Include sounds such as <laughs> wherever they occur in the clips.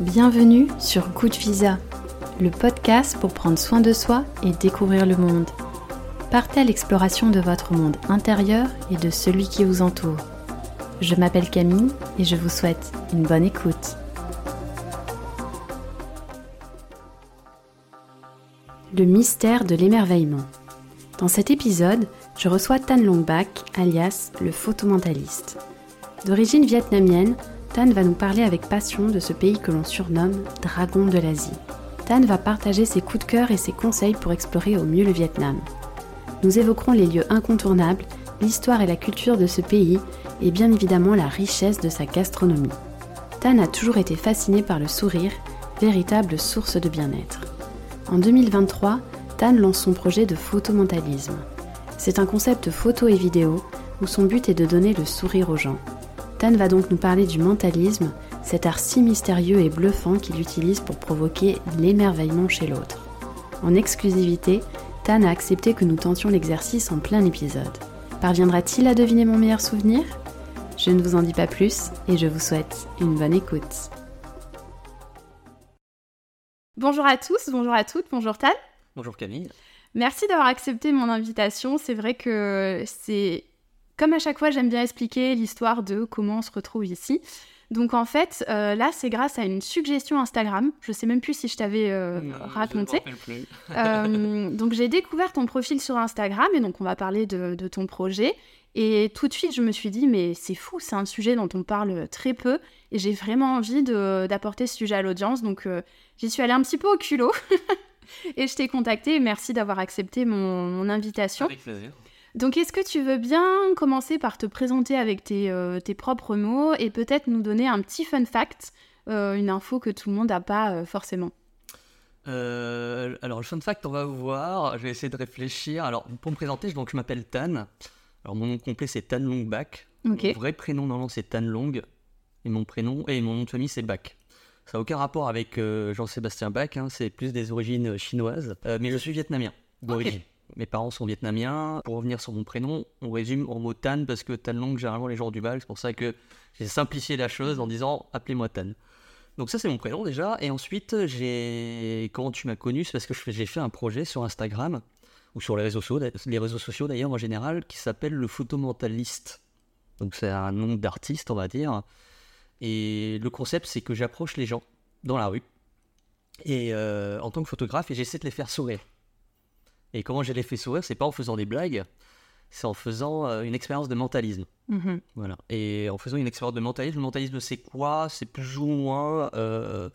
Bienvenue sur Good Visa, le podcast pour prendre soin de soi et découvrir le monde. Partez à l'exploration de votre monde intérieur et de celui qui vous entoure. Je m'appelle Camille et je vous souhaite une bonne écoute. Le mystère de l'émerveillement. Dans cet épisode, je reçois Tan Long Bak, alias le photomentaliste. D'origine vietnamienne, Tan va nous parler avec passion de ce pays que l'on surnomme Dragon de l'Asie. Tan va partager ses coups de cœur et ses conseils pour explorer au mieux le Vietnam. Nous évoquerons les lieux incontournables, l'histoire et la culture de ce pays et bien évidemment la richesse de sa gastronomie. Tan a toujours été fasciné par le sourire, véritable source de bien-être. En 2023, Tan lance son projet de photomentalisme. C'est un concept photo et vidéo où son but est de donner le sourire aux gens. Tan va donc nous parler du mentalisme, cet art si mystérieux et bluffant qu'il utilise pour provoquer l'émerveillement chez l'autre. En exclusivité, Tan a accepté que nous tentions l'exercice en plein épisode. Parviendra-t-il à deviner mon meilleur souvenir? Je ne vous en dis pas plus et je vous souhaite une bonne écoute. Bonjour à tous, bonjour à toutes, bonjour Tan. Bonjour Camille. Merci d'avoir accepté mon invitation. C'est vrai que c'est comme à chaque fois, j'aime bien expliquer l'histoire de comment on se retrouve ici. Donc en fait, euh, là, c'est grâce à une suggestion Instagram. Je sais même plus si je t'avais euh, raconté. euh, <laughs> donc j'ai découvert ton profil sur Instagram et donc on va parler de, de, ton projet. Et tout de suite, je me suis dit, mais c'est fou, c'est un sujet dont on parle très peu et j'ai vraiment envie d'apporter ce sujet à l'audience. Donc euh, j'y suis allée un petit peu au culot <laughs> et je t'ai contacté. Merci d'avoir accepté mon, mon invitation. Avec plaisir. Donc, est-ce que tu veux bien commencer par te présenter avec tes, euh, tes propres mots et peut-être nous donner un petit fun fact, euh, une info que tout le monde n'a pas euh, forcément? Alors, le fun fact, on va voir. Je vais essayer de réfléchir. Alors, pour me présenter, donc, je m'appelle Tan. Alors, mon nom complet, c'est Tan Longbach. Ok. Mon vrai prénom, normalement, c'est Tan Long. Et mon prénom et mon nom de famille, c'est Bach. Ça n'a aucun rapport avec euh, Jean-Sébastien Bach. hein, c'est plus des origines chinoises. Euh, mais je suis vietnamien d'origine. Mes parents sont vietnamiens. Pour revenir sur mon prénom, on résume en mot Tan parce que Tan Long, généralement, les gens ont du mal. C'est pour ça que j'ai simplifié la chose en disant appelez-moi Tan. Donc ça c'est mon prénom déjà. Et ensuite, j'ai comment tu m'as connu, c'est parce que j'ai fait un projet sur Instagram ou sur les réseaux sociaux, les réseaux sociaux d'ailleurs en général, qui s'appelle le photomentaliste. Donc c'est un nom d'artiste, on va dire. Et le concept, c'est que j'approche les gens dans la rue et euh, en tant que photographe et j'essaie de les faire sourire. Et comment je les fais sourire, c'est pas en faisant des blagues, c'est en faisant euh, une expérience de mentalisme. Mhm. Voilà. Et en faisant une expérience de mentalisme, le mentalisme c'est quoi? C'est plus ou moins, euh,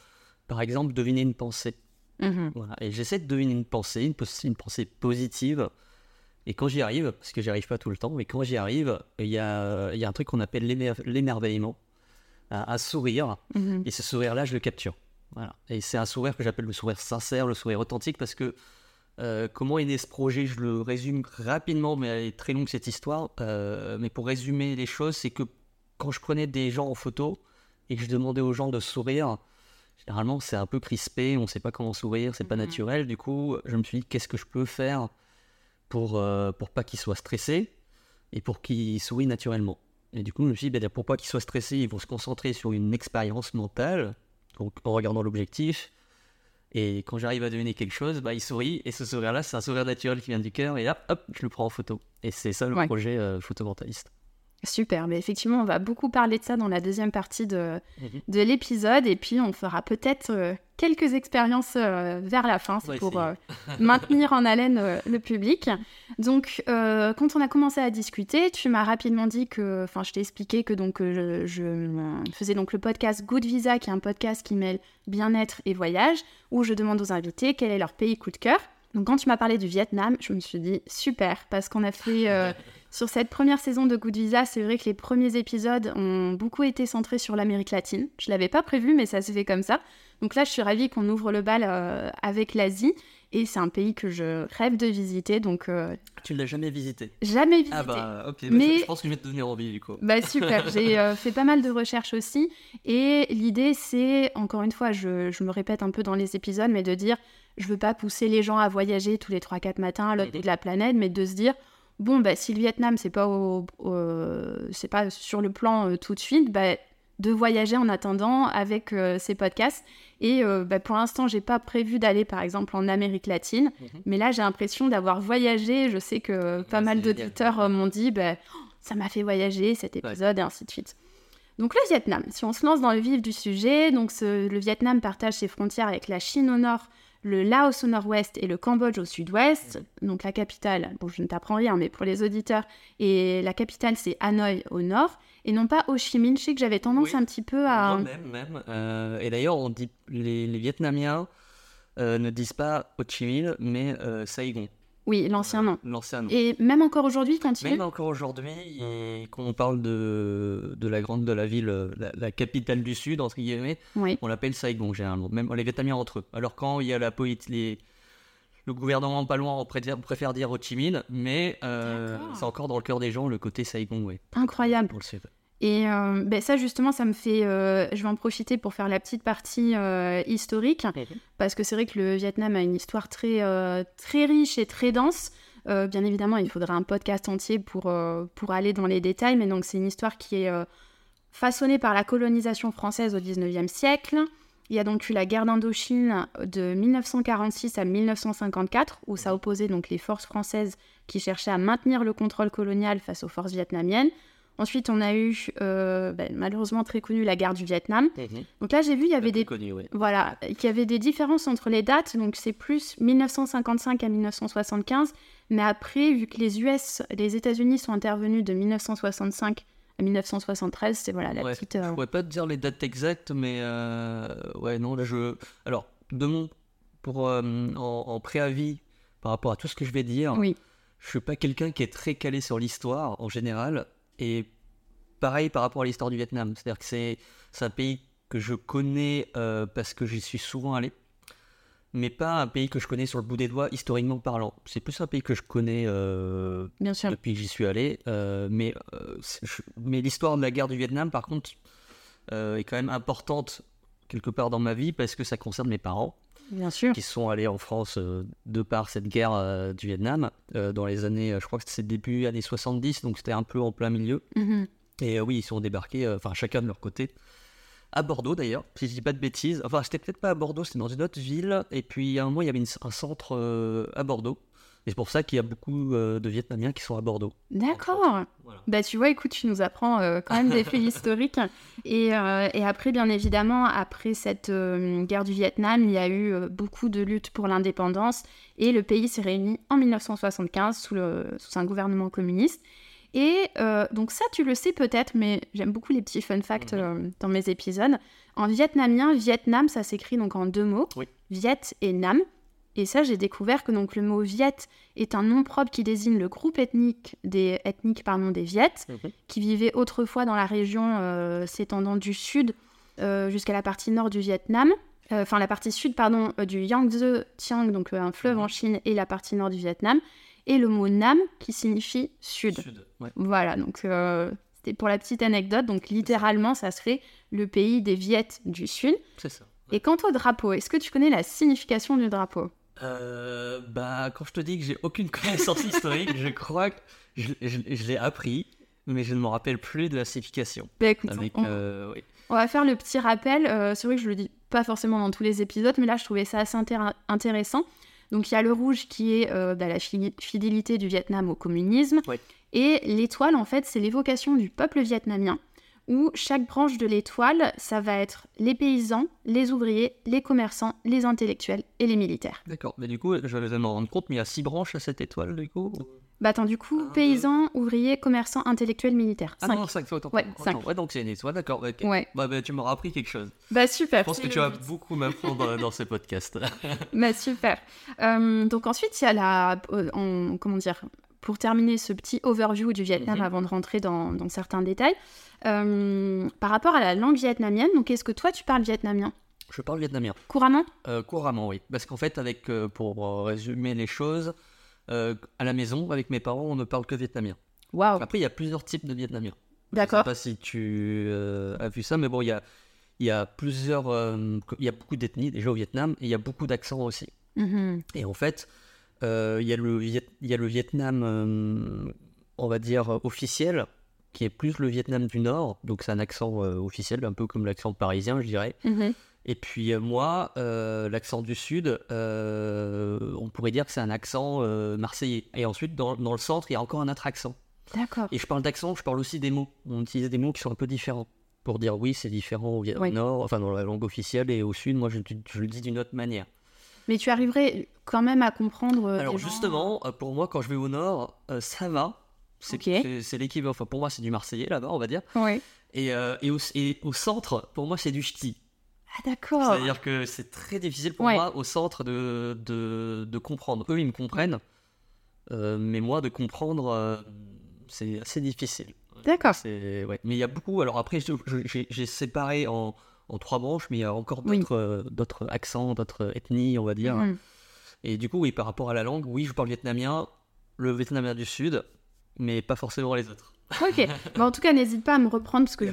par exemple, deviner une pensée. Mhm. Voilà. Et j'essaie de deviner une pensée, une, pensée positive. Et quand j'y arrive, parce que j'y arrive pas tout le temps, mais quand j'y arrive, il y a, il y a un truc qu'on appelle l'émer- l'émerveillement, un, un sourire. Mhm. Et ce sourire-là, je le capture. Voilà. Et c'est un sourire que j'appelle le sourire sincère, le sourire authentique, parce que euh, comment est né ce projet? Je le résume rapidement, mais elle est très longue cette histoire. Euh, mais pour résumer les choses, c'est que quand je prenais des gens en photo et que je demandais aux gens de sourire, généralement c'est un peu crispé, on ne sait pas comment sourire, c'est pas Mhm. naturel. Du coup, je me suis dit qu'est-ce que je peux faire pour, euh, pour pas qu'ils soient stressés et pour qu'ils sourient naturellement. Et du coup, je me suis dit, ben, pour pas qu'ils soient stressés, ils vont se concentrer sur une expérience mentale, donc en regardant l'objectif. Et quand j'arrive à deviner quelque chose, bah, ils sourient. Et ce sourire-là, c'est un sourire naturel qui vient du cœur. Et hop, hop, je le prends en photo. Et c'est ça le Ouais. projet euh, photomentaliste. Super, mais effectivement, on va beaucoup parler de ça dans la deuxième partie de, Mhm. de l'épisode et puis on fera peut-être euh, quelques expériences euh, vers la fin, pour euh, maintenir en haleine le public. Donc, quand on a commencé à discuter, tu m'as rapidement dit que, enfin, je t'ai expliqué que donc je, je, faisais donc le podcast Good Visa, qui est un podcast qui mêle bien-être et voyage, où je demande aux invités quel est leur pays coup de cœur. Donc, quand tu m'as parlé du Vietnam, je me suis dit super, parce qu'on a fait euh, <laughs> Sur cette première saison de Good Visa, c'est vrai que les premiers épisodes ont beaucoup été centrés sur l'Amérique latine. Je l'avais pas prévu, mais ça s'est fait comme ça. Donc là, je suis ravie qu'on ouvre le bal euh, avec l'Asie. Et c'est un pays que je rêve de visiter, donc... euh, Tu l'as jamais visité jamais visité. Ah bah ok, bah, Mais- je pense que je vais te devenir envie du coup. Bah super, j'ai euh, <laughs> fait pas mal de recherches aussi. Et l'idée, c'est, encore une fois, je, je me répète un peu dans les épisodes, mais de dire, je veux pas pousser les gens à voyager tous les 3-4 matins à l'autre bout de la planète, mais de se dire, bon, bah, si le Vietnam, c'est pas, au, au- c'est pas sur le plan euh, tout de suite, bah, de voyager en attendant avec euh, ces podcasts. Et euh, bah, pour l'instant, j'ai pas prévu d'aller, par exemple, en Amérique latine. Mhm. Mais là, j'ai l'impression d'avoir voyagé. Je sais que pas Ouais, mal d'auditeurs euh, m'ont dit, bah, Oh, ça m'a fait voyager cet épisode et ainsi de suite. Donc le Vietnam, si on se lance dans le vif du sujet, donc ce- le Vietnam partage ses frontières avec la Chine au nord, le Laos au nord-ouest et le Cambodge au sud-ouest. Donc la capitale, bon je ne t'apprends rien, mais pour les auditeurs, et la capitale c'est Hanoï au nord, et non pas Ho Chi Minh. Je sais que j'avais tendance Oui. un petit peu à... Moi même, même. Euh, et d'ailleurs, on dit les, les Vietnamiens euh, ne disent pas Ho Chi Minh, mais euh, Saigon. Oui, l'ancien nom. L'ancien nom. Et même encore aujourd'hui, quand il Même encore aujourd'hui, et quand on parle de, de la grande de la ville, euh, la, la capitale du sud, entre guillemets, Oui, on l'appelle Saigon généralement, même les Vietnamiens entre eux. Alors quand il y a la politique, les- le gouvernement pas loin, on préfère, on préfère dire Ho Chi Minh, mais euh, c'est encore dans le cœur des gens le côté Saigon, oui, incroyable. pour le sud. Et euh, ben ça, justement, ça me fait. euh, je vais en profiter pour faire la petite partie euh, historique, parce que c'est vrai que le Vietnam a une histoire très, très riche et très dense. Bien évidemment, il faudrait un podcast entier pour, pour aller dans les détails, mais donc c'est une histoire qui est façonnée par la colonisation française au 19e siècle. Il y a donc eu la guerre d'Indochine de 1946 à 1954, où ça opposait donc les forces françaises qui cherchaient à maintenir le contrôle colonial face aux forces vietnamiennes. Ensuite, on a eu, euh, ben, malheureusement très connu, la guerre du Vietnam. Donc là, j'ai vu, il y avait des connu, oui. voilà, qu'il y avait des différences entre les dates, donc c'est plus 1955 à 1975, mais après, vu que les US, les États-Unis sont intervenus de 1965 à 1973, c'est voilà la Ouais, petite. euh, Je pourrais pas te dire les dates exactes, mais euh, ouais, non, là je. Alors, de mon. Pour, euh, en, en préavis, par rapport à tout ce que je vais dire, Oui, je suis pas quelqu'un qui est très calé sur l'histoire en général. Et pareil par rapport à l'histoire du Vietnam. C'est-à-dire que c'est un pays que je connais euh, parce que j'y suis souvent allé. Mais pas un pays que je connais sur le bout des doigts, historiquement parlant. C'est plus un pays que je connais euh, bien sûr. depuis que j'y suis allé. euh, mais c'est- je- mais l'histoire de la guerre du Vietnam, par contre, est quand même importante quelque part dans ma vie parce que ça concerne mes parents Bien sûr. qui sont allés en France euh, de par cette guerre euh, du Vietnam euh, dans les années, je crois que c'était début années 70, donc c'était un peu en plein milieu. Mhm. Et oui, ils sont débarqués, enfin chacun de leur côté, à Bordeaux d'ailleurs, si je dis pas de bêtises. Enfin, c'était peut-être pas à Bordeaux, c'était dans une autre ville. Et puis à un moment, il y avait une- un centre à Bordeaux. Et c'est pour ça qu'il y a beaucoup euh, de Vietnamiens qui sont à Bordeaux. D'accord. Voilà. Bah tu vois, écoute, tu nous apprends euh, quand même des faits <laughs> historiques. Et, euh, et après, bien évidemment, après cette guerre du Vietnam, il y a eu beaucoup de luttes pour l'indépendance et le pays s'est réuni en 1975 sous, le, sous un gouvernement communiste. Et donc ça, tu le sais peut-être, mais j'aime beaucoup les petits fun facts dans mes épisodes. En vietnamien, Vietnam, ça s'écrit donc en deux mots, Oui. Viet et Nam. Et ça, j'ai découvert que donc le mot Viet est un nom propre qui désigne le groupe ethnique des, ethnique, pardon, des Viettes, Mhm. qui vivaient autrefois dans la région euh, s'étendant du sud euh, jusqu'à la partie nord du Vietnam. Euh, Enfin, la partie sud, pardon, du Yangtze Kiang, donc un fleuve Mhm. en Chine, et la partie nord du Vietnam. Et le mot Nam, qui signifie sud. Sud, ouais. Voilà, donc c'était pour la petite anecdote. Donc littéralement, ça serait le pays des Viettes du sud. C'est ça. Et quant au drapeau, est-ce que tu connais la signification du drapeau? Euh, bah, quand je te dis que j'ai aucune connaissance <laughs> historique, je crois que je, je- je l'ai appris, mais je ne me rappelle plus de la signification. Bah, écoute, Avec, on, euh, oui. on va faire le petit rappel. Euh, c'est vrai que je le dis pas forcément dans tous les épisodes, mais là, je trouvais ça assez intér- intéressant. Donc, il y a le rouge qui est euh, bah, la fi- fidélité du Vietnam au communisme. Et l'étoile, en fait, c'est l'évocation du peuple vietnamien, où chaque branche de l'étoile, ça va être les paysans, les ouvriers, les commerçants, les intellectuels et les militaires. D'accord, mais du coup, je vais me rendre compte, mais il y a six branches à cette étoile, du coup Bah attends, du coup, paysans, ouvriers, commerçants, intellectuels, militaires. Ah Cinq. non, cinq, autant, Ouais, autant. cinq. Ouais, donc c'est une étoile, d'accord. ok. Ouais. Bah, bah, tu m'auras appris quelque chose. Bah super. Je pense que tu vas beaucoup m'apprendre dans ce podcast. <laughs> Bah super. Euh, donc ensuite, il y a la... euh, en- comment dire pour terminer ce petit overview du Vietnam Mhm. avant de rentrer dans, dans certains détails, euh, par rapport à la langue vietnamienne, donc est-ce que toi tu parles vietnamien? Je parle vietnamien. couramment? Euh, couramment, oui. Parce qu'en fait, avec, euh, pour résumer les choses, à la maison, avec mes parents, on ne parle que vietnamien. Waouh Après, il y a plusieurs types de vietnamiens. D'accord. Je sais pas si tu as vu ça, mais bon, il y a, il y a plusieurs. il y a beaucoup d'ethnies déjà au Vietnam, et il y a beaucoup d'accents aussi. Mhm. Et en fait, il y, a le Viet- il y a le Vietnam, euh, on va dire, euh, officiel, qui est plus le Vietnam du Nord, donc c'est un accent euh, officiel, un peu comme l'accent parisien, je dirais. Mhm. Et puis euh, moi, euh, l'accent du Sud, euh, on pourrait dire que c'est un accent euh, marseillais. Et ensuite, dans, dans le centre, il y a encore un autre accent. D'accord. Et je parle d'accent, je parle aussi des mots. On utilise des mots qui sont un peu différents. Pour dire oui, c'est différent au Viet- Oui. Nord, enfin dans la langue officielle, et au Sud, moi, je, je le dis d'une autre manière. Mais tu arriverais quand même à comprendre. euh, Alors gens justement, euh, pour moi, quand je vais au Nord, euh, ça va. C'est Ok. c'est- c'est l'équivalent. Enfin, pour moi, c'est du Marseillais là-bas, on va dire. Et, et, au, et au centre, pour moi, c'est du ch'ti. Ah d'accord. C'est-à-dire que c'est très difficile pour Ouais. moi au centre de, de, de comprendre. Eux, ils me comprennent. euh, mais moi, de comprendre, euh, c'est assez difficile. D'accord. Ouais. Mais il y a beaucoup. Alors après, j'ai séparé en, en trois branches, mais il y a encore d'autres euh, d'autres accents, d'autres ethnies, on va dire. Mhm. Et du coup, oui, par rapport à la langue, oui, je parle vietnamien, le vietnamien du Sud, mais pas forcément les autres. Ok. Bah, en tout cas, n'hésite pas à me reprendre parce que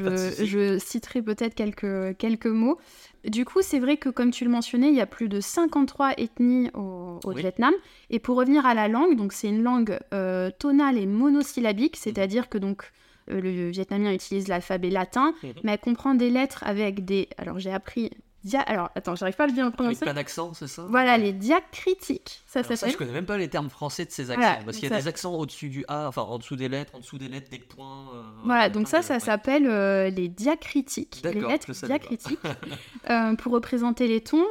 je, citerai peut-être quelques, quelques mots. Du coup, c'est vrai que comme tu le mentionnais, il y a plus de 53 ethnies au, au Oui. Vietnam. Et pour revenir à la langue, donc c'est une langue euh, tonale et monosyllabique, c'est-à-dire que donc euh, le vietnamien utilise l'alphabet latin, Mhm. mais elle comprend des lettres avec des. Alors j'ai appris. Dia... Alors attends, j'arrive pas à le bien Avec prononcer. plein d'accents, c'est ça? Voilà, les diacritiques, ça s'appelle. je connais même pas les termes français de ces accents. Voilà, parce qu'il y ça- a des accents au-dessus du A, enfin en dessous des lettres, en dessous des lettres, des points. euh, Voilà, donc ça, de- ça s'appelle euh, les diacritiques, les lettres diacritiques, <laughs> pour représenter les tons.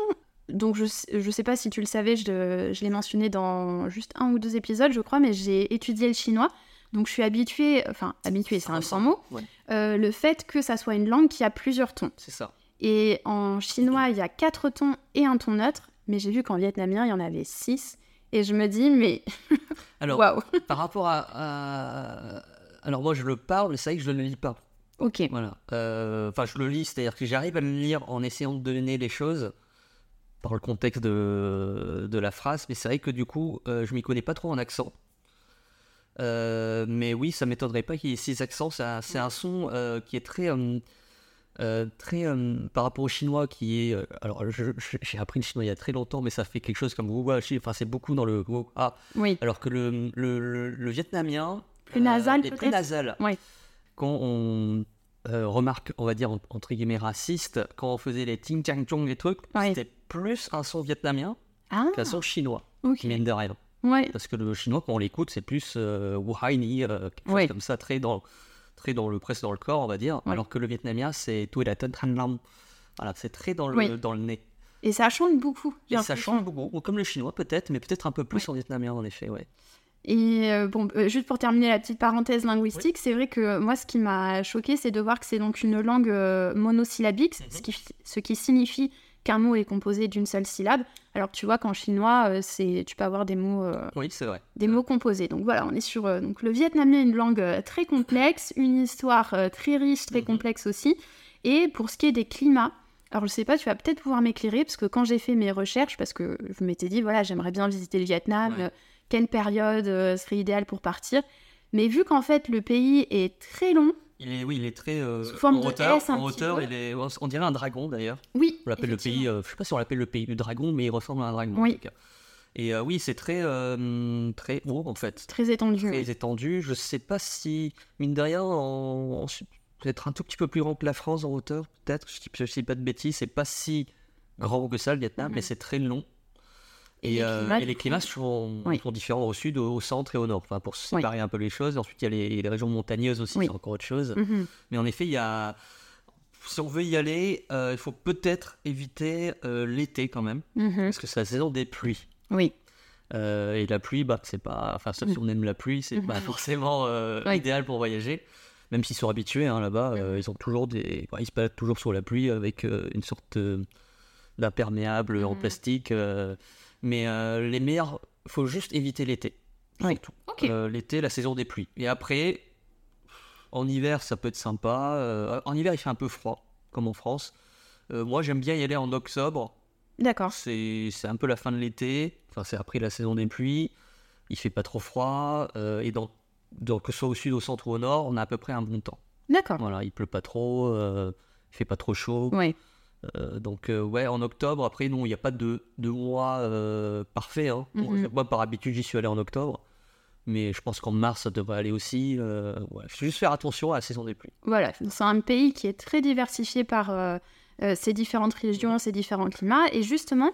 Donc je, je sais pas si tu le savais, je, je l'ai mentionné dans juste un ou deux épisodes, je crois, mais j'ai étudié le chinois. Donc je suis habituée, enfin habituée, c'est un sans mot, Ouais, euh, le fait que ça soit une langue qui a plusieurs tons. c'est ça. Et en chinois, il y a quatre tons et un ton neutre, mais j'ai vu qu'en vietnamien, il y en avait six. Et je me dis, mais <laughs> Alors, <laughs> par rapport à, à- Alors moi, je le parle, mais c'est vrai que je ne le lis pas. ok. Voilà. Euh, Enfin, je le lis, c'est-à-dire que j'arrive à le lire en essayant de donner les choses par le contexte de, de la phrase, mais c'est vrai que du coup, euh, je m'y connais pas trop en accent. Euh, mais oui, ça m'étonnerait pas qu'il y ait six accents. C'est un, son euh, qui est très, euh, très par rapport au chinois, qui est. alors, j'ai appris le chinois il y a très longtemps, mais ça fait quelque chose comme. Enfin, c'est beaucoup dans le Ah, Oui, alors que le, le, le- le vietnamien Plus nasal, est plus nasal. Ouais. Quand on remarque, on va dire en- entre guillemets raciste, quand on faisait les ting chang chong les trucs, Ouais. c'était plus un son vietnamien ah, qu'un son chinois, ok. mine de rien. Ouais, Parce que le chinois, quand on l'écoute, c'est plus euh, Wuhai Ni, euh, quelque chose Ouais. comme ça, très dans, très dans le presque dans le corps, on va dire. Ouais. Alors que le vietnamien, c'est tout la Lam. Voilà, c'est très dans le, dans le nez. et ça chante beaucoup. Et ça change beaucoup, comme le chinois peut-être, mais peut-être un peu plus en vietnamien en effet, ouais. Et euh, bon, euh, juste pour terminer la petite parenthèse linguistique, c'est vrai que euh, moi, ce qui m'a choqué, c'est de voir que c'est donc une langue euh, monosyllabique, Mhm. ce, qui, ce qui signifie qu'un mot est composé d'une seule syllabe. Alors que tu vois qu'en chinois, euh, c'est, tu peux avoir des mots, euh, Oui, c'est vrai. des mots composés. Donc voilà, on est sur euh, donc le vietnamien, une langue très complexe, une histoire très riche, très Mhm. complexe aussi. Et pour ce qui est des climats, alors je sais pas, tu vas peut-être pouvoir m'éclairer parce que quand j'ai fait mes recherches, parce que je m'étais dit voilà, j'aimerais bien visiter le Vietnam, Ouais. quelle période serait idéale pour partir. Mais vu qu'en fait le pays est très long, Il est, oui, il est très euh, Sous forme en de hauteur. S un en petit hauteur, peu. il est, on dirait un dragon d'ailleurs. oui, On l'appelle le pays, euh, je sais pas si on l'appelle le pays du dragon, mais il ressemble à un dragon Oui. en tout cas. Et euh, oui, c'est très, euh, très haut en fait, très étendu. très étendu. Je sais pas si, mine de rien, en, en- peut-être un tout petit peu plus grand que la France en hauteur, peut-être. Je je dis pas de bêtises, c'est pas si grand que ça le Vietnam, mais c'est très long. Et Et, les euh, climats, et du les coup. climats sont, Oui. sont différents au sud, au centre et au nord. Enfin, pour séparer un peu les choses. Ensuite, il y a les, les régions montagneuses aussi, Oui. c'est encore autre chose. Mhm. Mais en effet, il y a. Si on veut y aller, euh, il faut peut-être éviter euh, l'été quand même, Mhm. parce que c'est la saison des pluies. Oui, Euh, et la pluie, bah, c'est pas. Enfin, sauf si on aime la pluie, c'est pas forcément euh, Oui. idéal pour voyager. Même s'ils sont habitués hein, là-bas, euh, ils ont toujours des. enfin, ils se baladent toujours sur la pluie avec euh, une sorte euh, d'imperméable en plastique. Mais euh, les meilleurs, faut juste éviter l'été. Oui. Euh, L'été, la saison des pluies. Et après, en hiver, ça peut être sympa. Euh, en hiver, il fait un peu froid, comme en France. Euh, moi, j'aime bien y aller en octobre. D'accord. C'est c'est un peu la fin de l'été. Enfin, c'est après la saison des pluies. Il fait pas trop froid. euh, et dans, dans- que ce soit au sud, au centre ou au nord, on a à peu près un bon temps. D'accord. Voilà, il pleut pas trop. euh, il fait pas trop chaud. Oui. Euh, donc euh, ouais, en octobre, après non, il n'y a pas de, de mois euh, parfait. Hein. Mhm. Moi, par habitude, j'y suis allé en octobre. Mais je pense qu'en mars, ça devrait aller aussi. Euh, ouais. faut juste faire attention à la saison des pluies. Voilà, c'est un pays qui est très diversifié par euh, ses différentes régions, ses différents climats. Et justement,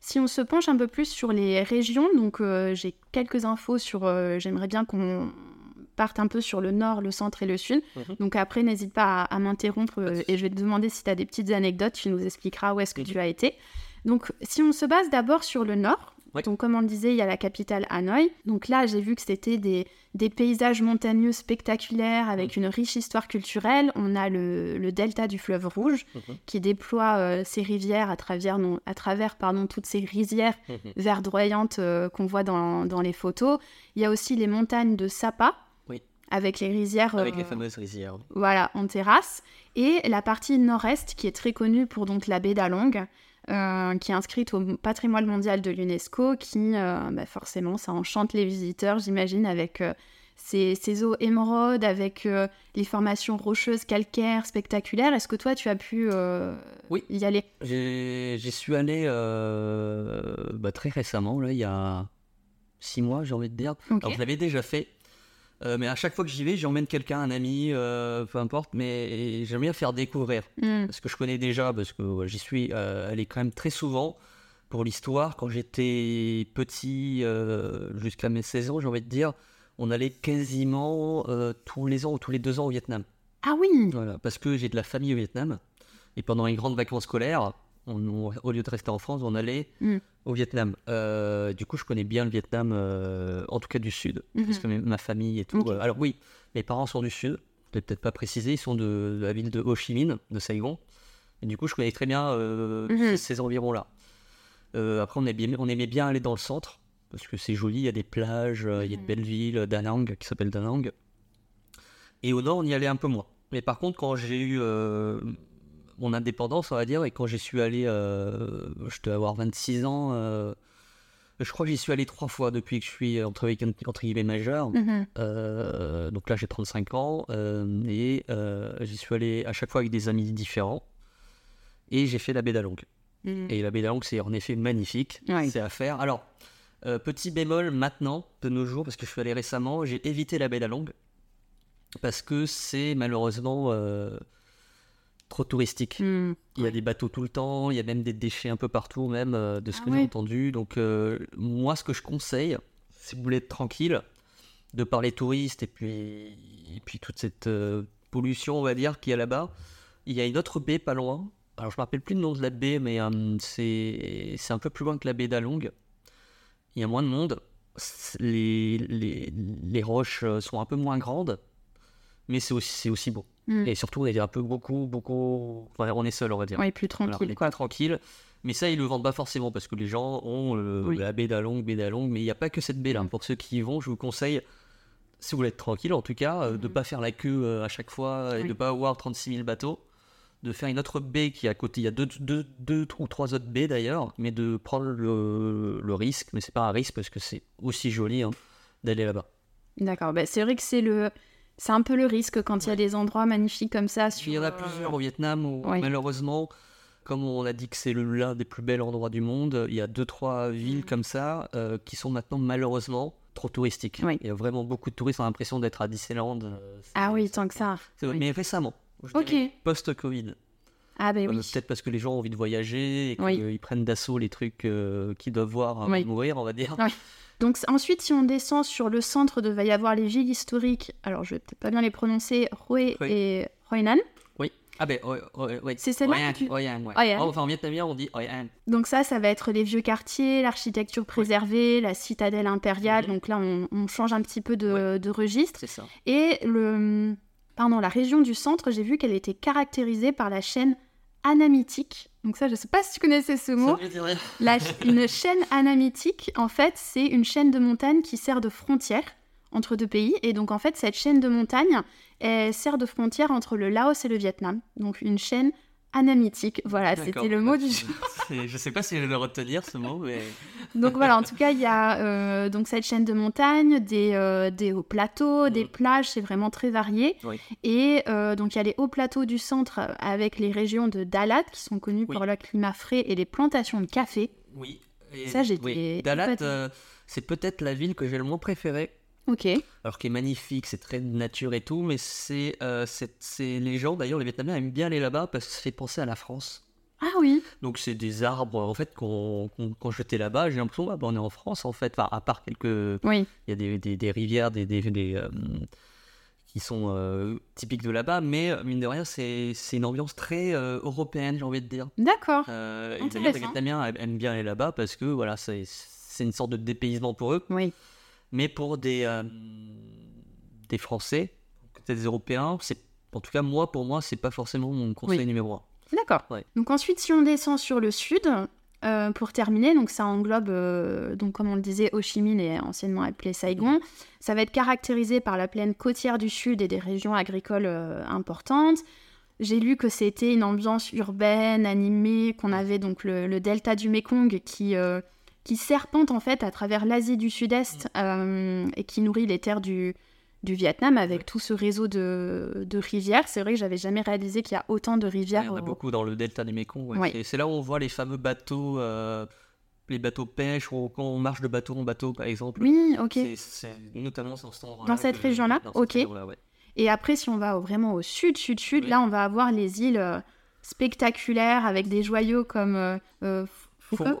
si on se penche un peu plus sur les régions, donc j'ai quelques infos sur. J'aimerais bien qu'on parte un peu sur le nord, le centre et le sud. Mhm. Donc après, n'hésite pas à, à m'interrompre euh, et je vais te demander si tu as des petites anecdotes. Tu nous expliqueras où est-ce que Mhm. tu as été. Donc si on se base d'abord sur le nord, Oui. donc comme on le disait, il y a la capitale Hanoï. Donc là, j'ai vu que c'était des, des paysages montagneux spectaculaires avec une riche histoire culturelle. On a le, le delta du fleuve Rouge Mhm. qui déploie euh, ses rivières à travers, non, à travers pardon, toutes ces rizières Mhm. verdoyantes euh, qu'on voit dans, dans les photos. Il y a aussi les montagnes de Sapa. Avec les rizières Avec euh, les fameuses rizières. voilà, en terrasse. Et la partie nord-est, qui est très connue pour donc la baie d'Along, euh, qui est inscrite au patrimoine mondial de l'UNESCO, qui, euh, bah, forcément, ça enchante les visiteurs, j'imagine, avec euh, ces eaux émeraudes, avec euh, les formations rocheuses calcaires spectaculaires. Est-ce que toi, tu as pu euh, Oui. y aller? J'y suis allé euh, bah, très récemment, là, il y a six mois, j'ai envie de dire. Ok. Alors, je l'avais déjà fait. Euh, mais à chaque fois que j'y vais, j'emmène quelqu'un, un ami, euh, peu importe, mais j'aime bien faire découvrir. Parce que je connais déjà, parce que ouais, j'y suis euh, allé quand même très souvent pour l'histoire. Quand j'étais petit, euh, jusqu'à mes 16 ans, j'ai envie de dire, on allait quasiment euh, tous les ans ou tous les deux ans au Vietnam. Ah oui Voilà, parce que j'ai de la famille au Vietnam. Et pendant les grandes vacances scolaires, on- on- au lieu de rester en France, on allait Mm. au Vietnam. Euh, du coup, je connais bien le Vietnam, euh, en tout cas du sud, parce Mhm. que ma famille et tout. Euh, alors oui, mes parents sont du sud. Je l'ai peut-être pas précisé, ils sont de, de la ville de Ho Chi Minh, de Saigon. Et du coup, je connais très bien Mhm. ces, ces environs-là. Après, on aimait, bien, on aimait bien aller dans le centre, parce que c'est joli, il y a des plages, il y a de Mhm. belles villes, Da Nang, qui s'appelle Da Nang. Et au nord, on y allait un peu moins. Mais par contre, quand j'ai eu euh, mon indépendance, on va dire, et quand j'y suis allé, euh, je dois avoir 26 ans, euh, je crois que j'y suis allé trois fois depuis que je suis entre, entre guillemets majeur. Mhm. Euh, donc là, j'ai 35 ans, et j'y suis allé à chaque fois avec des amis différents. Et j'ai fait la baie d'Along. Mhm. Et la baie d'Along, c'est en effet magnifique. C'est à faire. Alors, euh, petit bémol maintenant, de nos jours, parce que je suis allé récemment, j'ai évité la baie. Parce que c'est malheureusement euh, trop touristique. Hmm. Il y a des bateaux tout le temps, il y a même des déchets un peu partout, même euh, de ce Ah que ouais. j'ai entendu. Donc, euh, moi, ce que je conseille, si vous voulez être tranquille, de par les touristes et puis, et puis toute cette euh, pollution, on va dire, qu'il y a là-bas, il y a une autre baie pas loin. Alors, je me rappelle plus le nom de la baie, mais c'est c'est un peu plus loin que la baie d'Along. Il y a moins de monde. Les, les, les roches sont un peu moins grandes, mais c'est aussi, c'est aussi beau. Hmm. Et surtout, on est un peu beaucoup, beaucoup. enfin, on est seul, on va dire. Oui, plus Alors, tranquille, on est quoi. plus tranquille. Mais ça, ils le vendent pas forcément parce que les gens ont euh, Oui. la baie d'Along, baie d'Along, mais il n'y a pas que cette baie-là. Mm. Pour ceux qui y vont, je vous conseille, si vous voulez être tranquille en tout cas, euh, de ne Mhm. pas faire la queue euh, à chaque fois et de ne pas avoir 36 000 bateaux. De faire une autre baie qui est à côté. Il y a deux, deux, deux ou trois autres baies d'ailleurs, mais de prendre le, le risque, mais c'est pas un risque parce que c'est aussi joli hein, d'aller là-bas. D'accord, bah, c'est vrai que c'est le... C'est un peu le risque quand il y a des endroits magnifiques comme ça. Sur, Il y en a plusieurs au Vietnam où malheureusement, comme on a dit que c'est l'un des plus bels endroits du monde, il y a deux trois villes Mm. comme ça euh, qui sont maintenant malheureusement trop touristiques. Oui. Il y a vraiment beaucoup de touristes, on a l'impression d'être à Disneyland. euh, Ah oui, tant que ça. oui. Mais récemment. Ok. Post-Covid. Ah ben Euh, oui. Peut-être parce que les gens ont envie de voyager et qu'ils Oui. prennent d'assaut les trucs qu'ils doivent voir avant Oui. de mourir, on va dire. Oui. Donc ensuite, si on descend sur le centre, il va y avoir les villes historiques. Alors, je vais peut-être pas bien les prononcer. Hue Oui. et Hoinan. Oui. Ah ben, ouais. C'est celle-là tu- ouais. Oh, Enfin, en vietnamien, on dit Hoi An. Donc ça, ça va être les vieux quartiers, l'architecture préservée, la citadelle impériale. Mhm. Donc là, on, on change un petit peu de, de registre. C'est ça. Et le, pardon, la région du centre, j'ai vu qu'elle était caractérisée par la chaîne anamitique. Donc ça, je sais pas si tu connaissais ce mot. La une chaîne anamitique, en fait, c'est une chaîne de montagne qui sert de frontière entre deux pays. Et donc, en fait, cette chaîne de montagne, elle sert de frontière entre le Laos et le Vietnam. Donc, une chaîne anamitique. Voilà, c'était le mot du jour. <laughs> Je sais pas si je vais le retenir ce mot, mais. <laughs> Donc voilà, en tout cas, il y a <laughs> euh, donc cette chaîne de montagne, des, euh, des hauts plateaux, des Mhm. plages, c'est vraiment très varié. Oui. Et euh, donc il y a les hauts plateaux du centre avec les régions de Dalat qui sont connues Oui. pour leur climat frais et les plantations de café. Oui. Et- Ça, oui. Dalat, c'est peut-être la ville que j'ai le moins préférée. Ok. Alors qui est magnifique, c'est très nature et tout, mais c'est euh, c'est- les gens d'ailleurs, les Vietnamiens aiment bien aller là-bas parce que ça fait penser à la France. Ah oui. Donc c'est des arbres en fait qu'on quand j'étais là-bas, j'ai l'impression ah, bah, on est en France en fait. Enfin, à part quelques, Oui. il y a des, des- des rivières, des, des- euh, qui sont euh, typiques de là-bas, mais mine de rien, c'est c'est une ambiance très européenne, j'ai envie de dire. D'accord. Les Vietnamiens aiment- aiment bien aller là-bas parce que voilà, c'est c'est une sorte de dépaysement pour eux. Oui. Mais pour des, euh, des Français, peut-être des Européens, c'est en tout cas moi pour moi c'est pas forcément mon conseil Oui. numéro un. D'accord. Ouais. Donc ensuite, si on descend sur le sud, euh, pour terminer, donc ça englobe, euh, donc comme on le disait, Ho Chi Minh et anciennement appelé Saigon. Ça va être caractérisé par la plaine côtière du sud et des régions agricoles euh, importantes. J'ai lu que c'était une ambiance urbaine, animée, qu'on avait donc le, le delta du Mekong qui, qui serpente en fait à travers l'Asie du Sud-Est euh, et qui nourrit les terres du, du Vietnam avec tout ce réseau de, de rivières. C'est vrai que j'avais jamais réalisé qu'il y a autant de Il rivières. y en a au- beaucoup dans le delta du Mekong. ouais. Ouais. C'est- là où on voit les fameux bateaux, euh, les bateaux pêche, ou quand on marche de bateau en bateau par exemple. Oui, ok. C'est- C'est notamment dans endroit Dans cette région-là Ok. ouais. Et après, si on va vraiment au sud, sud, sud, là, on va avoir les îles euh, spectaculaires avec des joyaux comme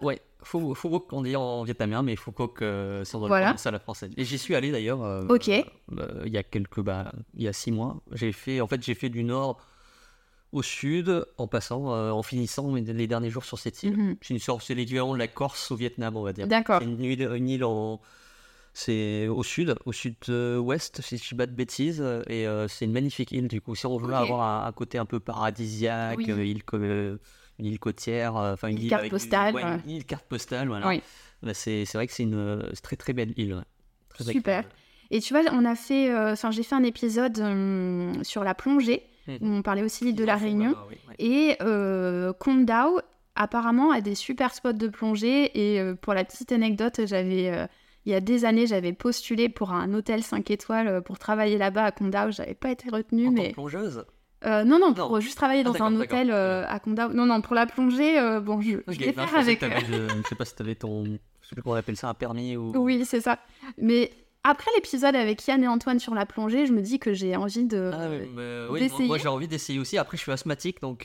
ouais, faut, faut qu'on dit en vietnamien, mais faut que ça doit Voilà. le à la française. Et j'y suis allé d'ailleurs. euh, Ok. euh, euh, il y a quelques, bah, il y a six mois. J'ai fait, en fait, j'ai fait du nord au sud, en passant, euh, en finissant les derniers jours sur cette île. Mhm. C'est une sorte, c'est l'équivalent de la Corse au Vietnam, on va dire. D'accord. Une île, une île en, c'est au sud, au sud-ouest, si je dis pas de bêtises, euh, et euh, c'est une magnifique île du coup. Si on veut avoir un, un côté un peu paradisiaque, Oui. euh, île, co- euh, une île côtière, euh, enfin une, île carte postale, ouais. une île carte postale, voilà. Oui. Bah, c'est vrai que c'est une très très belle île. ouais. Très Super. Et tu vois, on a fait, euh, enfin, j'ai fait un épisode euh, sur la plongée Mhm. où on parlait aussi de Ils la Réunion. là-bas, oui, ouais. Et euh, Condao, apparemment, a des super spots de plongée. Et euh, pour la petite anecdote, j'avais, il y a des années, j'avais postulé pour un hôtel 5 étoiles pour travailler là-bas à Condao. J'avais pas été retenue, En tant mais que plongeuse? Euh, non, non, Non. pour juste travailler dans Ah, un d'accord, hôtel euh, à Condao. Non, non, pour la plongée, euh, bon, je, je Ok, vais non, faire je avec. je sais pas si t'avais ton. Je sais plus comment on appelle ça, un permis ou. Oui, c'est ça. Mais après l'épisode avec Yann et Antoine sur la plongée, je me dis que j'ai envie de. Ah, mais, oui, moi- j'ai envie d'essayer aussi. Après, je suis asthmatique, donc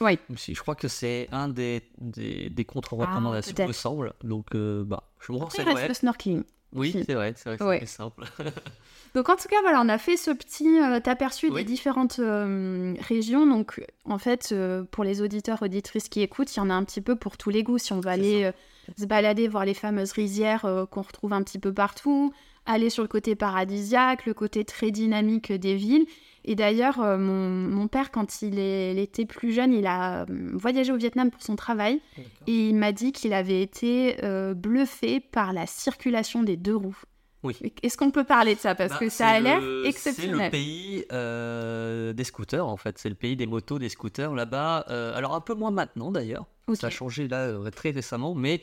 Oui. je crois que c'est un des, des, des contre-recommandations, peut-être. me semble. Donc, bah, je me Après, il renseignerai. reste le snorkeling. Oui, c'est vrai, c'est vrai, que Ouais. c'est simple. <laughs> Donc en tout cas, voilà, on a fait ce petit euh, aperçu Oui. des différentes euh, régions. Donc en fait, euh, pour les auditeurs, auditrices qui écoutent, il y en a un petit peu pour tous les goûts. Si on veut aller se balader, voir les fameuses rizières qu'on retrouve un petit peu partout, aller sur le côté paradisiaque, le côté très dynamique des villes. Et d'ailleurs, euh, mon, mon père, quand il, est- il était plus jeune, il a euh, voyagé au Vietnam pour son travail. Et il m'a dit qu'il avait été euh, bluffé par la circulation des deux roues. Oui. Est-ce qu'on peut parler de ça? Parce Bah, que ça a l'air le- C'est exceptionnel. le pays euh, des scooters, en fait. C'est le pays des motos, des scooters là-bas. Euh, alors, un peu moins maintenant, d'ailleurs. Ça a changé là très récemment, mais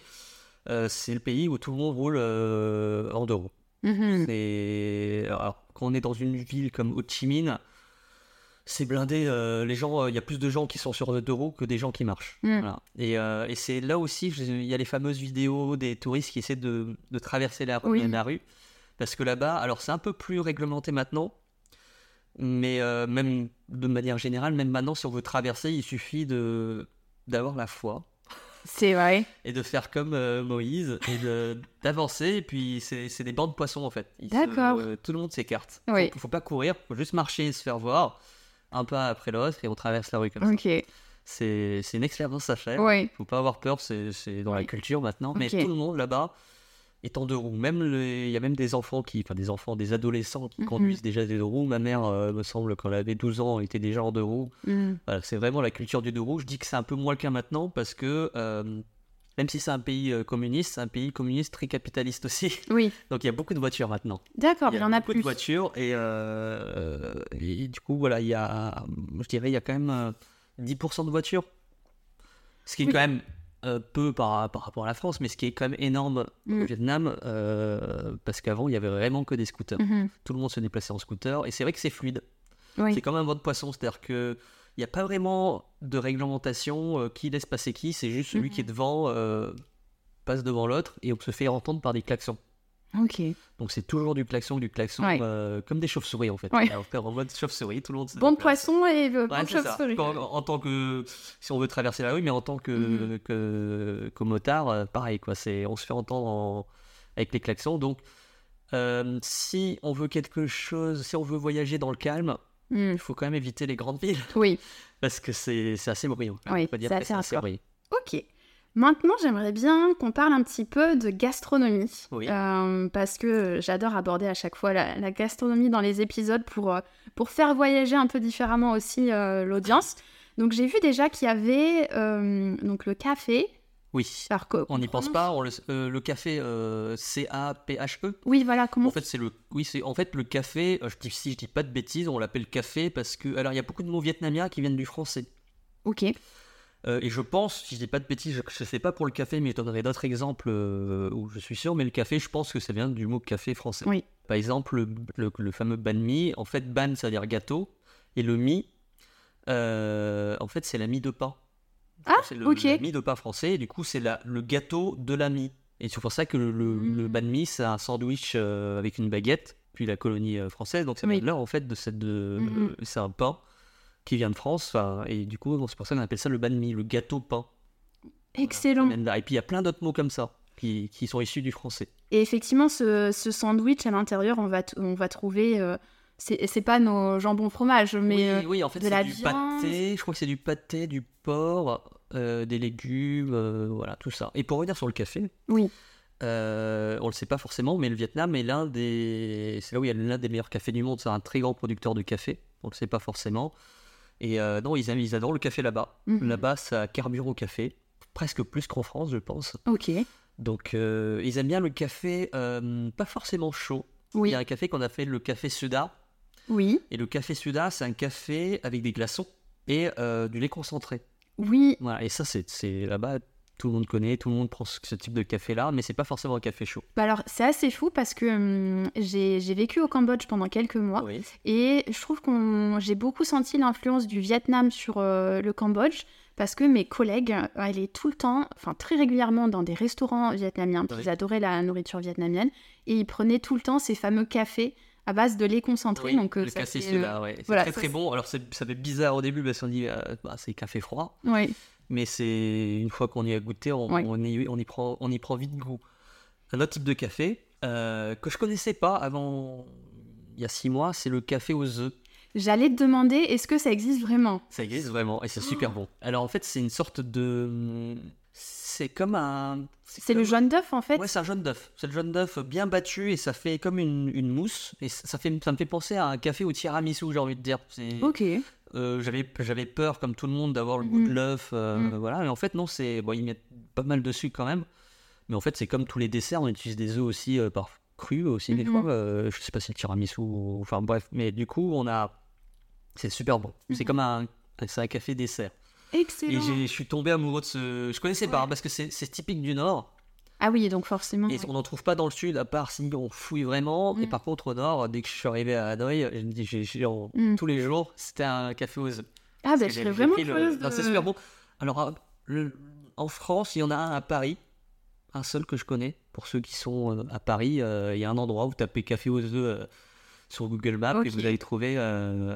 c'est le pays où tout le monde roule en deux roues. Mhm. C'est alors quand on est dans une ville comme Ho Chi Minh, c'est blindé. euh, les gens, euh, il y a plus de gens qui sont sur deux roues que des gens qui marchent. Mm. Voilà. Et, euh, et c'est là aussi, il y a les fameuses vidéos des touristes qui essaient de, de traverser la, rue- Oui. la rue, parce que là-bas, alors c'est un peu plus réglementé maintenant. Mais euh, même de manière générale, même maintenant, si on veut traverser, il suffit de d'avoir la foi C'est vrai. et de faire comme euh, Moïse et de- d'avancer. Et puis, c'est c'est des bancs de poissons en fait. Ils se- D'accord. euh, tout le monde s'écarte. Oui. Faut, faut pas courir, faut juste marcher et se faire voir, un pas après l'autre, et on traverse la rue comme ça. C'est c'est une expérience à faire. Oui. Faut pas avoir peur, c'est c'est dans la culture maintenant. Mais tout le monde là-bas est en deux roues. Même il y a même des enfants qui, enfin des enfants, des adolescents qui Mhm. conduisent déjà des deux roues. Ma mère, euh, me semble, quand elle avait 12 ans, était déjà en deux roues. Mm. Voilà, c'est vraiment la culture du deux roues. Je dis que c'est un peu moins le cas maintenant parce que euh, même si c'est un pays euh, communiste, c'est un pays communiste très capitaliste aussi. <laughs> Oui, Donc il y a beaucoup de voitures maintenant. d'accord, il y en a beaucoup plus. de voitures et, euh, et du coup voilà, il y a, je dirais, il y a quand même euh, 10% de voitures. Ce qui est quand même euh, peu par, par rapport à la France, mais ce qui est quand même énorme Mm. au Vietnam euh, parce qu'avant il y avait vraiment que des scooters. Mhm. Tout le monde se déplaçait en scooter et c'est vrai que c'est fluide. Oui. C'est comme un vent de poisson, c'est-à-dire que il n'y a pas vraiment de réglementation euh, qui laisse passer qui, c'est juste celui Mhm. qui est devant passe devant l'autre et on se fait entendre par des klaxons. Ok. Donc c'est toujours du klaxon, du klaxon, Ouais. euh, comme des chauves-souris en fait. Ouais. Alors, faire en mode chauve-souris, tout le monde Bon de poisson et euh, Ouais, chauve-souris. En tant que, si on veut traverser la rue, mais en tant que, Mhm. que, que motard, euh, pareil quoi. C'est, on se fait entendre en- avec les klaxons. Donc, euh, si on veut quelque chose, si on veut voyager dans le calme, Mm. il faut quand même éviter les grandes villes Oui, <laughs> parce que c'est, assez bruyant. Oui, c'est assez hardcore. bruyant. ok. Maintenant, j'aimerais bien qu'on parle un petit peu de gastronomie. Oui. Euh, parce que j'adore aborder à chaque fois la, la gastronomie dans les épisodes pour, euh, pour faire voyager un peu différemment aussi euh, l'audience. <laughs> Donc j'ai vu déjà qu'il y avait euh, donc le café. Oui. Alors, On n'y pense pas. on le- euh, le café euh, C-A-P-H-E. Oui, voilà, comment En fait, c'est le, oui, c'est en fait le café. euh, je dis, si je dis pas de bêtises, on l'appelle café parce que, alors, il y a beaucoup de mots vietnamiens qui viennent du français. Ok. Euh, et je pense, si je dis pas de bêtises, je ne sais pas pour le café, mais je donnerai d'autres exemples euh, où je suis sûr. Mais le café, je pense que ça vient du mot café français. Oui. Par exemple, le, le- le fameux banh mi. En fait, ban, ça veut dire gâteau, et le mi, euh, en fait, c'est la mie de pain. Ah, c'est le, ok. le mie de pain français. Et du coup, c'est le gâteau de la mie. Et c'est pour ça que le, le, Mm. le banh mi, c'est un sandwich avec une baguette, puis la colonie française. Donc, ça Oui. vient de là, en fait, de cette, de, Mhm. c'est un pain qui vient de France. Et du coup, c'est pour ça qu'on appelle ça le banh mi, le gâteau pain. Excellent. Et puis, il y a plein d'autres mots comme ça qui, qui sont issus du français. Et effectivement, ce, ce sandwich à l'intérieur, on va, on va trouver. euh, c'est pas nos jambons fromage, mais. oui, euh, oui, en fait, de c'est la du viande. pâté. Je crois que c'est du pâté, du porc, euh, des légumes, euh, voilà, tout ça. Et pour revenir sur le café, Oui. euh, on le sait pas forcément, mais le Vietnam est l'un des, c'est là où il y a l'un des meilleurs cafés du monde. C'est un très grand producteur de café. On le sait pas forcément. Et euh, non, ils, adorent le café là-bas. Mhm. Là-bas, ça carbure au café, presque plus qu'en France, je pense. Ok. Donc, euh, ils aiment bien le café, euh, pas forcément chaud. Il Oui. y a un café qu'on a fait le café Suda. Oui. Et le café Suda, c'est un café avec des glaçons et du lait concentré. Oui. Voilà, et ça, c'est- là-bas, tout le monde connaît, tout le monde prend ce, type de café-là, mais c'est pas forcément un café chaud. Bah alors, c'est assez fou parce que hum, j'ai vécu au Cambodge pendant quelques mois Oui. et je trouve qu'on j'ai beaucoup senti l'influence du Vietnam sur euh, le Cambodge parce que mes collègues euh, allaient tout le temps, enfin très régulièrement dans des restaurants vietnamiens, Oui. ils adoraient la nourriture vietnamienne et ils prenaient tout le temps ces fameux cafés à base de lait concentré. donc, euh, le ça café ouais. C'est voilà, très bon. Alors, ça fait bizarre au début parce qu'on dit, euh, bah, c'est café froid, ouais. Mais c'est une fois qu'on y a goûté, on, Ouais. on y, on, y prend, on y prend vite goût. Un autre type de café euh, que je connaissais pas avant il y a six mois, c'est le café aux œufs. J'allais te demander, est-ce que ça existe vraiment? Ça existe vraiment et c'est super bon. Alors en fait, c'est une sorte de. C'est comme un. C'est le jaune d'œuf en fait? Ouais, c'est un jaune d'œuf. C'est le jaune d'œuf bien battu et ça fait comme une, une mousse. Et ça, fait, ça me fait penser à un café au tiramisu, j'ai envie de dire. Ok. Euh, j'avais, j'avais peur, comme tout le monde, d'avoir le goût Mhm. de l'œuf. euh, Mhm. Voilà. Mais en fait, non, c'est. Bon, ils mettent pas mal de sucre quand même. Mais en fait, c'est comme tous les desserts. On utilise des œufs aussi par par crus aussi, des Mhm. fois. Euh, je sais pas si le tiramisu. ou- Enfin, bref. Mais du coup, on a. C'est super bon. C'est Mhm. comme un. C'est un café dessert. Excellent. Et je suis tombé amoureux de ce. Je connaissais pas Ouais. hein, parce que c'est typique du Nord. Ah oui, donc forcément. Et on n'en trouve pas dans le sud, à part si on fouille vraiment. Et Mm. par contre, au nord, dès que je suis arrivé à Hanoï, je me dis, j'ai- j'ai- en- Mm. tous les jours, c'était un café aux œufs. Ah Parce bah je serais vraiment le- curieuse de- C'est super bon. Alors, euh, le- en France, il y en a un à Paris. Un seul que je connais. Pour ceux qui sont euh, à Paris, euh, il y a un endroit où vous tapez café aux œufs euh, sur Google Maps et vous allez trouver euh,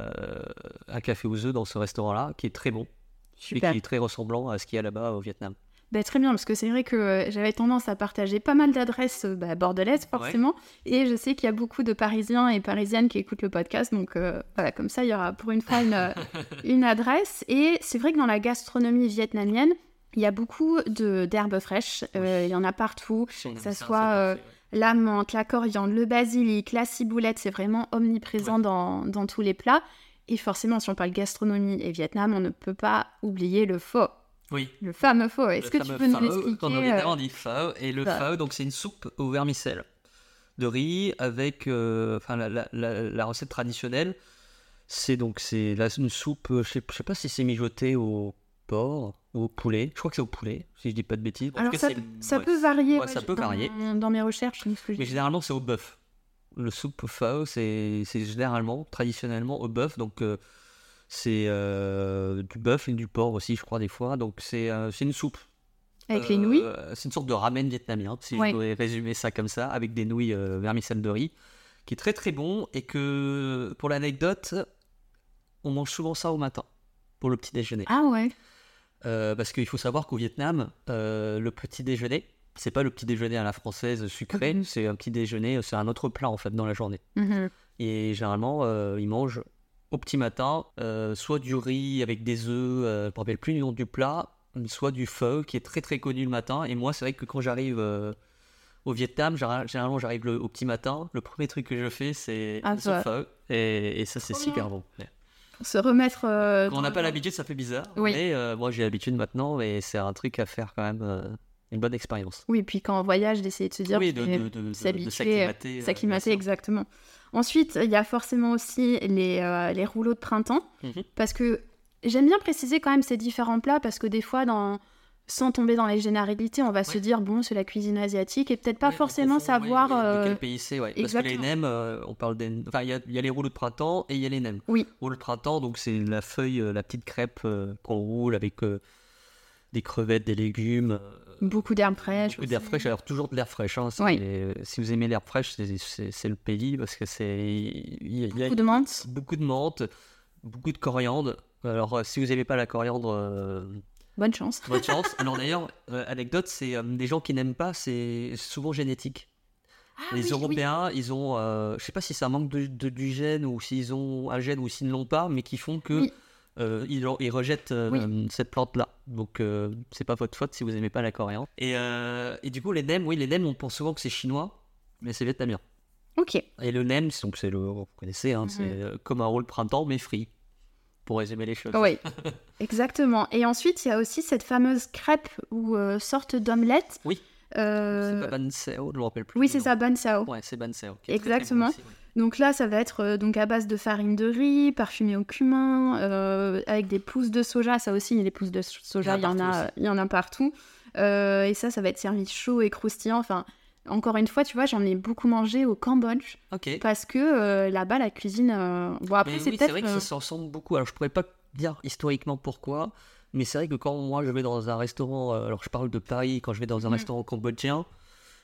un café aux œufs dans ce restaurant-là qui est très bon Super. et qui est très ressemblant à ce qu'il y a là-bas au Vietnam. Bah, très bien, parce que c'est vrai que euh, j'avais tendance à partager pas mal d'adresses euh, bah, bordelaises, forcément. Et je sais qu'il y a beaucoup de Parisiens et Parisiennes qui écoutent le podcast. Donc euh, voilà, comme ça, il y aura pour une fois une, <laughs> une adresse. Et c'est vrai que dans la gastronomie vietnamienne, Il y a beaucoup d'herbes fraîches, euh, il y en a partout. Si ça ça, soit. La menthe, la coriandre, le basilic, la ciboulette, c'est vraiment omniprésent dans, dans tous les plats. Et forcément, si on parle gastronomie et Vietnam, on ne peut pas oublier le pho, Oui. le fameux pho. Est-ce que tu peux nous l'expliquer euh, Vietnam, on dit pho. Et le pho, donc c'est une soupe au vermicelle de riz avec, euh, enfin la, la- la- la recette traditionnelle, c'est donc c'est une soupe. euh, Je sais, je sais pas si c'est mijoté au porc ou au poulet. Je crois que c'est au poulet, si je dis pas de bêtises. En tout Alors cas, ça, peut- ça ouais, peut varier. ouais, ça peut dans, varier. Dans mes recherches, ce Mais généralement, c'est au bœuf. Le soupe c'est c'est généralement, traditionnellement, au bœuf. Donc, euh, c'est euh, du bœuf et du porc aussi, je crois, des fois. Donc, c'est euh, une soupe. avec les Euh, nouilles. C'est une sorte de ramen vietnamien, si Ouais. je devais résumer ça comme ça, avec des nouilles euh, vermicelles de riz, qui est très très bon. Et que, pour l'anecdote, on mange souvent ça au matin, pour le petit déjeuner. Ah ouais. Euh, parce qu'il faut savoir qu'au Vietnam, euh, le petit déjeuner, c'est pas le petit déjeuner à la française sucré, Mhm. c'est un petit déjeuner, c'est un autre plat en fait dans la journée. Mhm. Et généralement, euh, ils mangent au petit matin euh, soit du riz avec des œufs, euh, je me rappelle plus du nom du plat, soit du pho qui est très très connu le matin. Et moi, c'est vrai que quand j'arrive euh, au Vietnam, général- généralement j'arrive le- au petit matin, le premier truc que je fais c'est Ah, ce pho. Et, et ça, c'est super bon. Se remettre. euh, Quand on n'a pas l'habitude, ça fait bizarre. Oui. Mais moi, j'ai l'habitude maintenant et c'est un truc à faire quand même une bonne expérience. Oui, puis quand on voyage, d'essayer de se dire. oui, de, de, de, de- s'habituer, s'acclimater. exactement. Ensuite, il y a forcément aussi les, euh, les rouleaux de printemps. Mhm. Parce que j'aime bien préciser quand même ces différents plats, parce que des fois, dans... sans tomber dans les généralités, on va se Ouais. dire, bon, c'est la cuisine asiatique, et peut-être pas forcément confond, savoir... oui, euh, De quel pays c'est, ouais. Parce que les exactement. nems, euh, on parle des. Enfin, il y a, il y a les rouleaux de printemps et il y a les nems. Oui. Rouleau de printemps, donc c'est la feuille, euh, la petite crêpe qu'on roule avec des crevettes, des légumes. Beaucoup d'herbes fraîches. beaucoup aussi. fraîche, alors toujours de l'herbe fraîche. hein. Si vous aimez l'herbe fraîche, c'est- le pays parce que c'est. Y a, Beaucoup de menthe. beaucoup de menthe, beaucoup de coriandre. Alors, euh, si vous n'aimez pas la coriandre, euh, Bonne chance. bonne chance. <laughs> Alors, d'ailleurs, euh, anecdote, c'est euh, des gens qui n'aiment pas, c'est souvent génétique. Ah les oui, oui. Européens, ils ont, euh, je sais pas si c'est un manque de, de- du gène ou s'ils ont un gène ou s'ils ne l'ont pas, mais qui font que Oui. euh, ils, ils rejettent euh, cette plante-là. Donc, euh, c'est pas votre faute si vous n'aimez pas la coriandre. Et, euh, et du coup, les nems, oui, les nems, on pense souvent que c'est chinois, mais c'est vietnamien. Ok. Et le nem, donc c'est le, vous connaissez, hein, Mhm. c'est euh, comme un rôle printemps, mais frit, pour résumer les choses. Oui, <laughs> exactement. Et ensuite, il y a aussi cette fameuse crêpe ou euh, sorte d'omelette. Oui. C'est pas ban sao, je me rappelle plus. Oui, c'est ça, ban sao. Ouais, c'est ban sao. qui est très, très bon Exactement. aussi, ouais. Donc là, ça va être euh, donc à base de farine de riz, parfumé au cumin, euh, avec des pousses de soja. Ça aussi, les pousses de soja, il y en a, il y en a partout. Euh, et ça, ça va être servi chaud et croustillant. Enfin, encore une fois, tu vois, j'en ai beaucoup mangé au Cambodge parce que euh, là-bas, la cuisine. euh, Bon, après, c'est oui, c'est vrai que ça s'en ressemble beaucoup. Alors, je pourrais pas dire historiquement pourquoi, mais c'est vrai que quand moi je vais dans un restaurant, alors je parle de Paris, quand je vais dans un Mhm. restaurant cambodgien,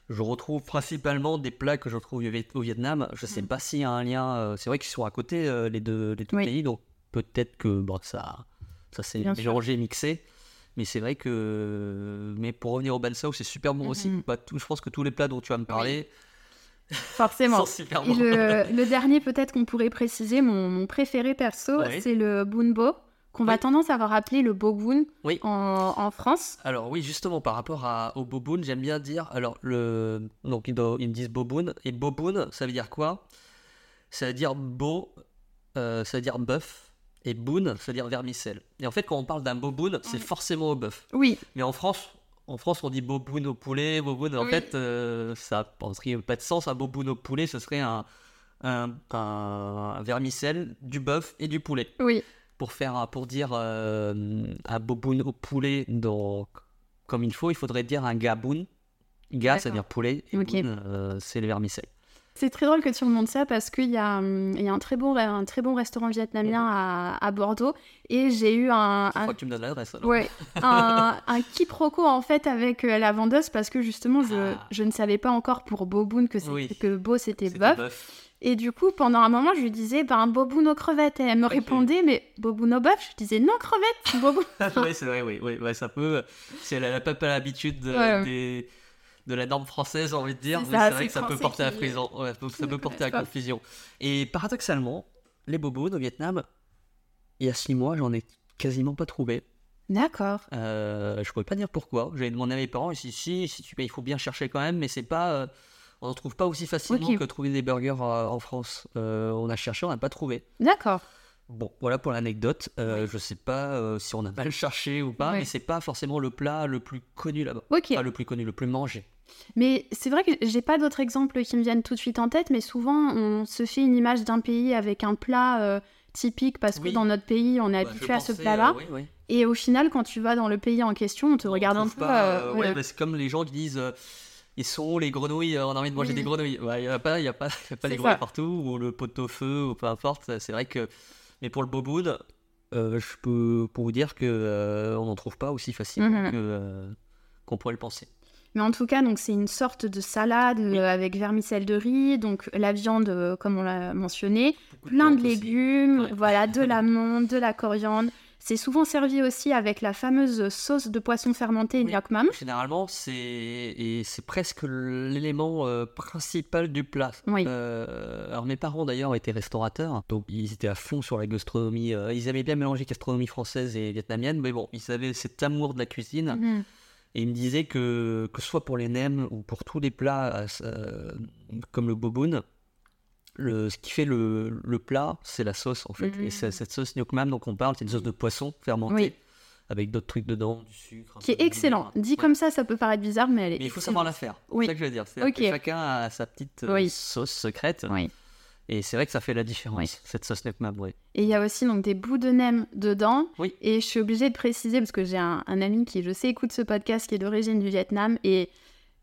je retrouve principalement des plats que je retrouve au Viet- au Vietnam. Je sais Mhm. pas s'il y a un lien. euh, c'est vrai qu'ils sont à côté, euh, les deux, les deux Oui. pays, donc peut-être que bon, ça, ça s'est sûr. mélangé, mixé. Mais c'est vrai que. Mais pour revenir au bansao, c'est super bon aussi. Bah, tout- je pense que tous les plats dont tu vas me parler <laughs> Forcément. sont super Et bons. le, le dernier, peut-être qu'on pourrait préciser, mon, mon préféré perso, c'est le bunbo, qu'on va Oui. tendance à avoir appelé le boboon Oui. en, en France. Alors oui, justement, par rapport à, au boboon, j'aime bien dire, alors le, donc ils, me disent boboon, et boboon, ça veut dire quoi? Ça veut dire beau, euh, ça veut dire bœuf, et boon, ça veut dire vermicelle. Et en fait, quand on parle d'un boboon, c'est forcément au bœuf. Oui, Mais en France, en France, on dit boboon au poulet, boboon, en fait, euh, ça n'a pas de sens, un boboon au poulet, ce serait un, un, un- un vermicelle, du bœuf et du poulet oui. Pour faire pour dire euh, un boboon au poulet dans, comme il faut, il faudrait dire un gaboon. Ga, ça veut D'accord. dire poulet, et euh, c'est le vermicelle. C'est très drôle que tu remontes ça parce qu'il y a, hum, il y a un, très bon, un très bon restaurant vietnamien à, à Bordeaux et j'ai eu un, Je un- crois que tu me donnes l'adresse alors. ouais, un, <laughs> un quiproquo en fait avec euh, la vendeuse parce que justement je, Ah. je ne savais pas encore pour boboon que, Oui. que beau c'était bœuf. Et du coup, pendant un moment, je lui disais, ben, boboon aux crevettes. Et elle me répondait, mais boboon au bœuf Je disais, non, crevettes, boboon. <laughs> oui, c'est vrai, oui, oui, ouais, ça peut. Si elle n'a pas, pas l'habitude de, Ouais. des- de la norme française, j'ai envie de dire, C'est mais ça, c'est vrai c'est que ça peut porter à qui- prison. Ouais, ça peut ne porter à pas. confusion. Et paradoxalement, les bobos au Vietnam, il y a six mois, j'en ai quasiment pas trouvé. D'accord. Euh, je pourrais pas dire pourquoi. J'avais demandé à mes parents, et si, si, si tu, il faut bien chercher quand même, mais c'est pas, euh, on n'en trouve pas aussi facilement que trouver des burgers euh, en France. Euh, on a cherché, on n'a pas trouvé. D'accord. Bon, voilà pour l'anecdote. Euh, Je sais pas euh, si on a mal cherché ou pas, Ouais. mais c'est pas forcément le plat le plus connu là-bas. Pas le plus connu, le plus mangé. Mais c'est vrai que j'ai pas d'autres exemples qui me viennent tout de suite en tête, mais souvent on se fait une image d'un pays avec un plat euh, typique parce que dans notre pays on est Bah, habitué à ce plat-là. euh, oui, oui. Et au final, quand tu vas dans le pays en question, on te On regarde un peu. pas, euh, ouais. ouais, bah, c'est comme les gens qui disent ils sont où les grenouilles On a envie de manger des grenouilles. Ouais, Il n'y a pas, y a pas, y a pas des grenouilles ça. partout, ou le pot-au-feu, ou peu importe. C'est vrai que. Mais pour le boboud, euh, je peux pour vous dire que euh, on n'en trouve pas aussi facilement Mhm. que, euh, qu'on pourrait le penser. Mais en tout cas, donc c'est une sorte de salade euh, avec vermicelle de riz, donc la viande, euh, comme on l'a mentionné, Beaucoup plein de légumes, Ouais. voilà, de <laughs> l'amande, de la coriandre. C'est souvent servi aussi avec la fameuse sauce de poisson fermenté Oui. gnocchi mam. Généralement, c'est et c'est presque l'élément euh, principal du plat. Oui. Euh, alors mes parents d'ailleurs étaient restaurateurs, donc ils étaient à fond sur la gastronomie. euh, ils aimaient bien mélanger gastronomie française et vietnamienne, mais bon, ils avaient cet amour de la cuisine Mhm. Et ils me disaient que que ce soit pour les nems ou pour tous les plats euh, comme le boboon, le, ce qui fait le, le plat, c'est la sauce en fait. Mhm. Et c'est- cette sauce Nyok Mam dont on parle, c'est une sauce de poisson fermentée. Oui. Avec d'autres trucs dedans, du sucre. Qui est excellent. Dit Ouais. comme ça, ça peut paraître bizarre, mais elle est. Mais il faut savoir la faire. Oui. C'est ça que je veux dire. Que chacun a sa petite euh, Oui. sauce secrète. Oui. Et c'est vrai que ça fait la différence, Oui. cette sauce Mam. ouais. Et il y a aussi donc des bouts de nem dedans. Oui. Et je suis obligée de préciser parce que j'ai un, un ami qui, je sais, écoute ce podcast qui est d'origine du Vietnam et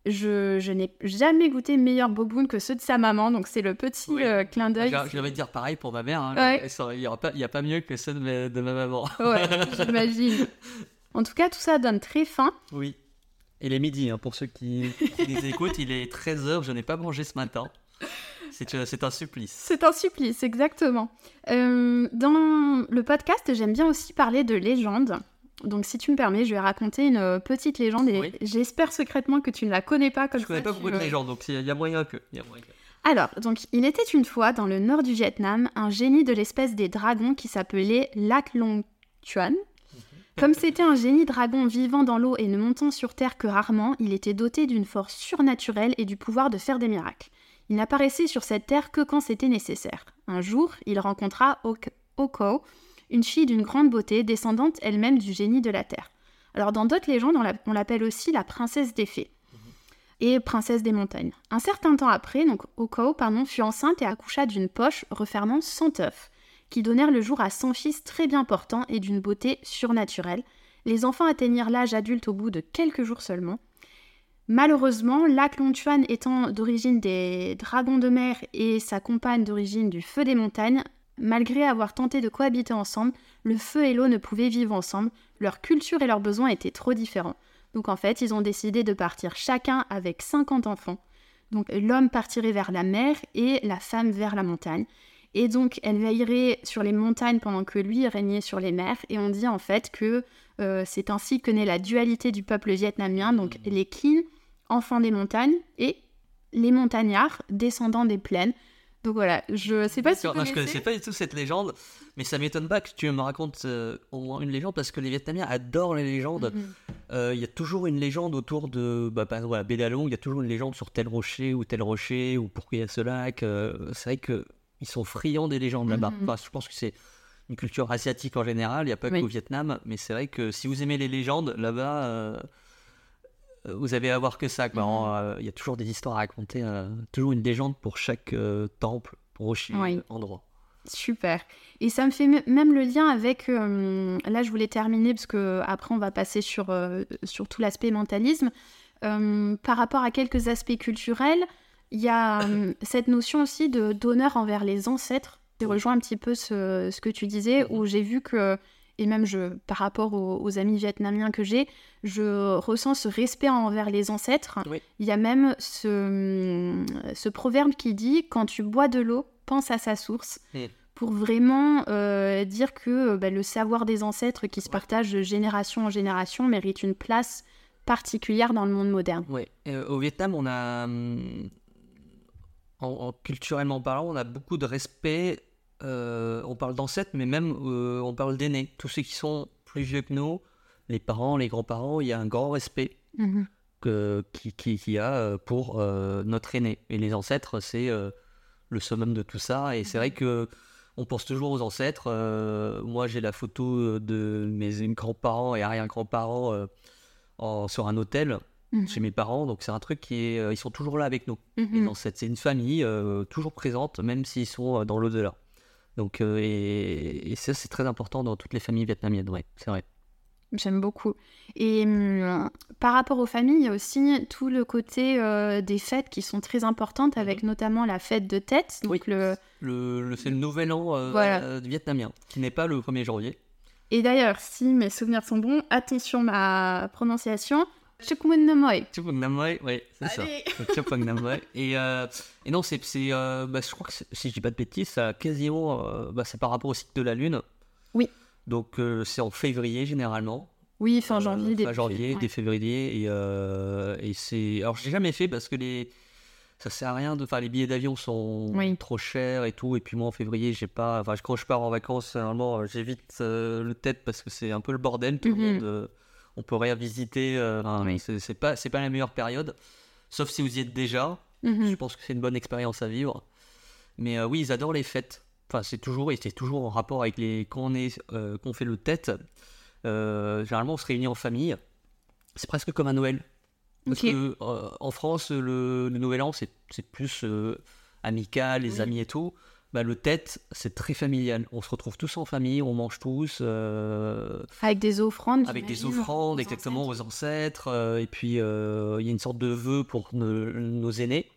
je, je n'ai jamais goûté meilleur boboon que ceux de sa maman. Donc c'est le petit Oui. euh, clin d'œil. Je je vais te dire pareil pour ma mère. hein. Ouais. Il n'y a, pas- a mieux que ceux de ma, de ma maman. Ouais, <laughs> j'imagine. En tout cas, tout ça donne très faim. Oui. Il est midi, hein, pour ceux qui, qui les écoutent. Il est 13h, je n'ai pas mangé ce matin. C'est euh, c'est un supplice. C'est un supplice, exactement. Euh, dans le podcast, j'aime bien aussi parler de légendes. Donc, si tu me permets, je vais raconter une euh, petite légende et Oui. j'espère secrètement que tu ne la connais pas comme Je connais ça, pas tu, beaucoup de légendes, donc il y a moyen que. y a moyen que. Alors, donc, il était une fois dans le nord du Vietnam un génie de l'espèce des dragons qui s'appelait Lac Long Chuan. Comme c'était un génie dragon vivant dans l'eau et ne montant sur terre que rarement, il était doté d'une force surnaturelle et du pouvoir de faire des miracles. Il n'apparaissait sur cette terre que quand c'était nécessaire. Un jour, il rencontra Ok- Oko, une fille d'une grande beauté, descendante elle-même du génie de la terre. Alors, dans d'autres légendes, on l'appelle aussi la princesse des fées et princesse des montagnes. Un certain temps après, donc Oko pardon, fut enceinte et accoucha d'une poche refermant 100 œufs, qui donnèrent le jour à 100 fils très bien portants et d'une beauté surnaturelle. Les enfants atteignirent l'âge adulte au bout de quelques jours seulement. Malheureusement, Lac Longchuan étant d'origine des dragons de mer et sa compagne d'origine du feu des montagnes, malgré avoir tenté de cohabiter ensemble, le feu et l'eau ne pouvaient vivre ensemble, leur culture et leurs besoins étaient trop différents. Donc en fait, ils ont décidé de partir chacun avec 50 enfants. Donc l'homme partirait vers la mer et la femme vers la montagne. Et donc elle veillerait sur les montagnes pendant que lui régnait sur les mers. Et on dit en fait que euh, c'est ainsi que naît la dualité du peuple vietnamien, donc les Kin, enfants des montagnes, et les montagnards, descendants des plaines. Donc voilà, je sais pas si tu D'accord, non, je connaissais. connaissais pas du tout cette légende, mais ça m'étonne pas que tu me racontes euh, au moins une légende parce que les Vietnamiens adorent les légendes. Mhm. Euh, Il y a toujours une légende autour de, bah, par exemple, à Bédalong, il y a toujours une légende sur tel rocher ou tel rocher ou pourquoi il y a ce lac. euh, c'est vrai que ils sont friands des légendes là-bas. Mhm. Enfin, je pense que c'est une culture asiatique en général. Il n'y a pas Oui. qu'au Vietnam, mais c'est vrai que si vous aimez les légendes là-bas. Euh, vous avez à voir que ça. En, euh, Il y a toujours des histoires à raconter, euh, toujours une légende pour chaque euh, temple, rocher, Oui. endroit. Super. Et ça me fait même le lien avec. là, je voulais terminer parce que après, on va passer sur, sur tout l'aspect mentalisme. Par rapport à quelques aspects culturels, il y a <coughs> cette notion aussi de d'honneur envers les ancêtres. Je rejoins un petit peu ce, ce que tu disais, où j'ai vu que, et même je, par rapport aux, aux amis vietnamiens que j'ai, je ressens ce respect envers les ancêtres. Oui. Il y a même ce, ce proverbe qui dit quand tu bois de l'eau, pense à sa source. Mm. Pour vraiment euh, dire que bah, le savoir des ancêtres qui se Ouais. partagent de génération en génération mérite une place particulière dans le monde moderne. Ouais. Euh, au Vietnam, on a, hum, en, en- culturellement parlant, on a beaucoup de respect. Euh, on parle d'ancêtres, mais même euh, on parle d'aînés. Tous ceux qui sont plus vieux que nous, les parents, les grands-parents, il y a un grand respect Mhm. que, qui, qui, qu'il y a euh, pour euh, notre aîné. Et les ancêtres, c'est le summum de tout ça. Et c'est vrai que on pense toujours aux ancêtres. Moi, j'ai la photo de mes grands-parents et arrière-grands-parents en- sur un hôtel Mhm. chez mes parents. Donc c'est un truc qui est, ils sont toujours là avec nous. Les Mhm. ancêtres, c'est une famille toujours présente, même s'ils sont dans l'au-delà. Donc euh, et, et ça, c'est très important dans toutes les familles vietnamiennes. Ouais, c'est vrai. J'aime beaucoup. Et hum, par rapport aux familles, il y a aussi tout le côté euh, des fêtes qui sont très importantes, avec notamment la fête de tête. Donc Oui. le... Le, le- c'est le nouvel an euh, Voilà. euh, vietnamien, qui n'est pas le 1er janvier. Et d'ailleurs, si mes souvenirs sont bons, attention ma prononciation. Chukmun Namoy. Chupang Nam Moi, ouais, c'est ça. Allez. Chupang Nam Moi. Et, euh, et non, c'est, c'est, euh, bah, je crois que si je dis pas de bêtises, ça a quasiment, euh, bah, c'est par rapport au cycle de la lune. Oui. Donc euh, c'est en février généralement. Oui, fin Euh, janvier. fin début- janvier, ouais. début février. Et, euh, et c'est. Alors, j'ai jamais fait parce que les. Ça sert à rien de. Enfin, les billets d'avion sont Oui. trop chers et tout. Et puis, moi, en février, j'ai pas. Enfin, quand je pars en vacances, généralement, euh, j'évite euh, le tête parce que c'est un peu le bordel. Tout Mhm. le monde. On peut rien visiter. euh, enfin, Oui. c'est, pas, c'est pas la meilleure période. Sauf si vous y êtes déjà. Mhm. Je pense que c'est une bonne expérience à vivre. Mais euh, oui, ils adorent les fêtes. Enfin, c'est toujours, et c'est toujours en rapport avec les. Quand on, est, euh, qu'on fait le tête, euh, généralement, on se réunit en famille. C'est presque comme un Noël. Parce Ok. que euh, en France, le, le Nouvel An, c'est, c'est plus euh, amical, les Oui. amis et tout. Bah, le tête, c'est très familial. On se retrouve tous en famille, on mange tous. euh, Avec des offrandes. avec des offrandes aux exactement ancêtres. aux ancêtres euh, et puis euh, il y a une sorte de vœu pour nos, nos aînés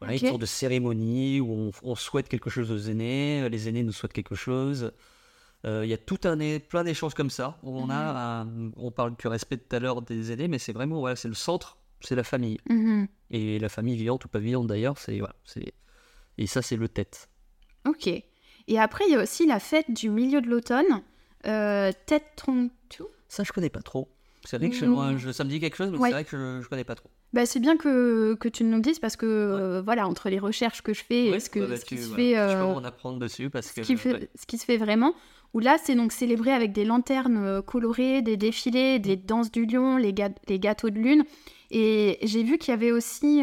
voilà une sorte de cérémonie où on, on souhaite quelque chose aux aînés les aînés nous souhaitent quelque chose il y a tout un plein d'échanges comme ça où on a un- on parle du respect tout à l'heure des aînés mais c'est vraiment voilà c'est le centre c'est la famille Mhm. et la famille vivante ou pas vivante d'ailleurs c'est voilà c'est et ça c'est le tête Ok. Et après, il y a aussi la fête du milieu de l'automne, euh, Tet ça je connais pas trop c'est vrai que je, Mm. moi, je- ça me dit quelque chose mais Ouais. c'est vrai que je, je connais pas trop Bah, c'est bien que, que tu nous le dises parce que, euh, voilà, entre les recherches que je fais et Ouais, ce, que, bah, ce qui tu- se fait, Je euh, peux en apprendre dessus parce que ce, qui fait- ce qui se fait vraiment, où là, c'est donc célébré avec des lanternes euh, colorées, des défilés, des danses du lion, les, ga- les gâteaux de lune. Et j'ai vu qu'il y avait aussi,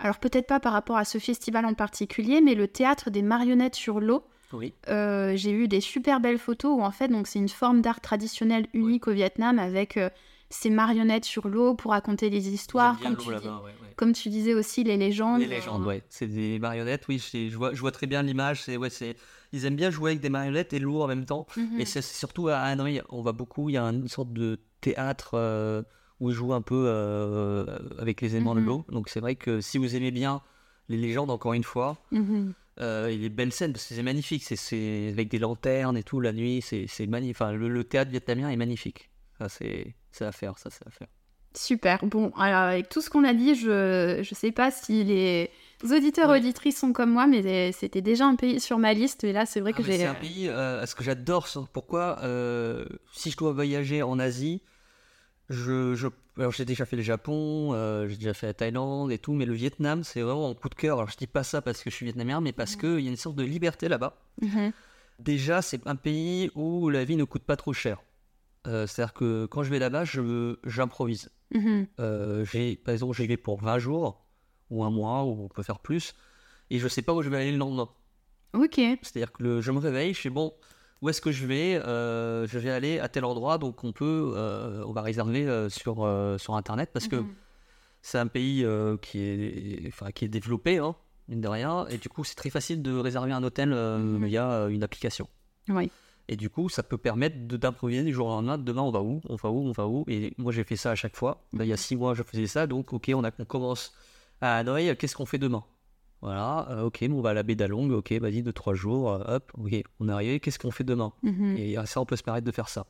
alors peut-être pas par rapport à ce festival en particulier, mais le théâtre des marionnettes sur l'eau. oui Euh, j'ai eu des super belles photos où en fait donc c'est une forme d'art traditionnel unique au Vietnam avec euh, ces marionnettes sur l'eau pour raconter les histoires comme tu, dis- là-bas, ouais, ouais. comme tu disais aussi les légendes Les légendes, ouais. C'est des marionnettes, oui. Je vois, je vois très bien l'image. C'est, ouais, c'est, ils aiment bien jouer avec des marionnettes et l'eau en même temps. Mhm. Et c'est c'est surtout à Hanoï, on va beaucoup. Il y a une sorte de théâtre euh, où jouent un peu euh, avec les aimants Mhm. de l'eau. Donc c'est vrai que si vous aimez bien les légendes, encore une fois, Mhm. euh, et les belles scènes, parce que c'est magnifique. C'est, avec des lanternes et tout la nuit. C'est, magnifique. Enfin, le, le théâtre vietnamien est magnifique. Ça, c'est, à faire. Ça, c'est à faire. Super. Bon, alors avec tout ce qu'on a dit, je je sais pas si les auditeurs Ouais. auditrices sont comme moi, mais c'était déjà un pays sur ma liste. Et là, c'est vrai Ah, que j'ai. c'est un pays, euh, ce que j'adore, pourquoi euh, si je dois voyager en Asie, je, je- alors j'ai déjà fait le Japon, euh, j'ai déjà fait la Thaïlande et tout, mais le Vietnam, c'est vraiment un coup de cœur. Alors je dis pas ça parce que je suis vietnamien, mais parce qu'il y a une sorte de liberté là-bas. Mhm. Déjà, c'est un pays où la vie ne coûte pas trop cher. Euh, C'est-à-dire que quand je vais là-bas, je, j'improvise. Mhm. Euh, j'ai, par exemple, j'y vais pour 20 jours, ou un mois, ou on peut faire plus, et je sais pas où je vais aller le lendemain. Ok. C'est-à-dire que le- je me réveille, je sais bon, où est-ce que je vais Euh, Je vais aller à tel endroit, donc on peut, euh, on va réserver euh, sur, sur Internet parce que Mhm. c'est un pays qui, est, enfin, qui est développé, hein, mine de rien, et du coup c'est très facile de réserver un hôtel Mhm. via une application. Oui. Et du coup, ça peut permettre d'improviser du jour au lendemain. Demain, on va où On va où On va où Et moi, j'ai fait ça à chaque fois. Là, il y a six mois, je faisais ça. Donc, ok, on, a, on commence à Hanoï. Qu'est-ce qu'on fait demain? Voilà, euh, ok, bon, on va à la baie d'Along. Ok, vas-y, deux, trois jours. euh, hop, ok, on est arrivé. Qu'est-ce qu'on fait demain Mhm. Et euh, ça, on peut se permettre de faire ça.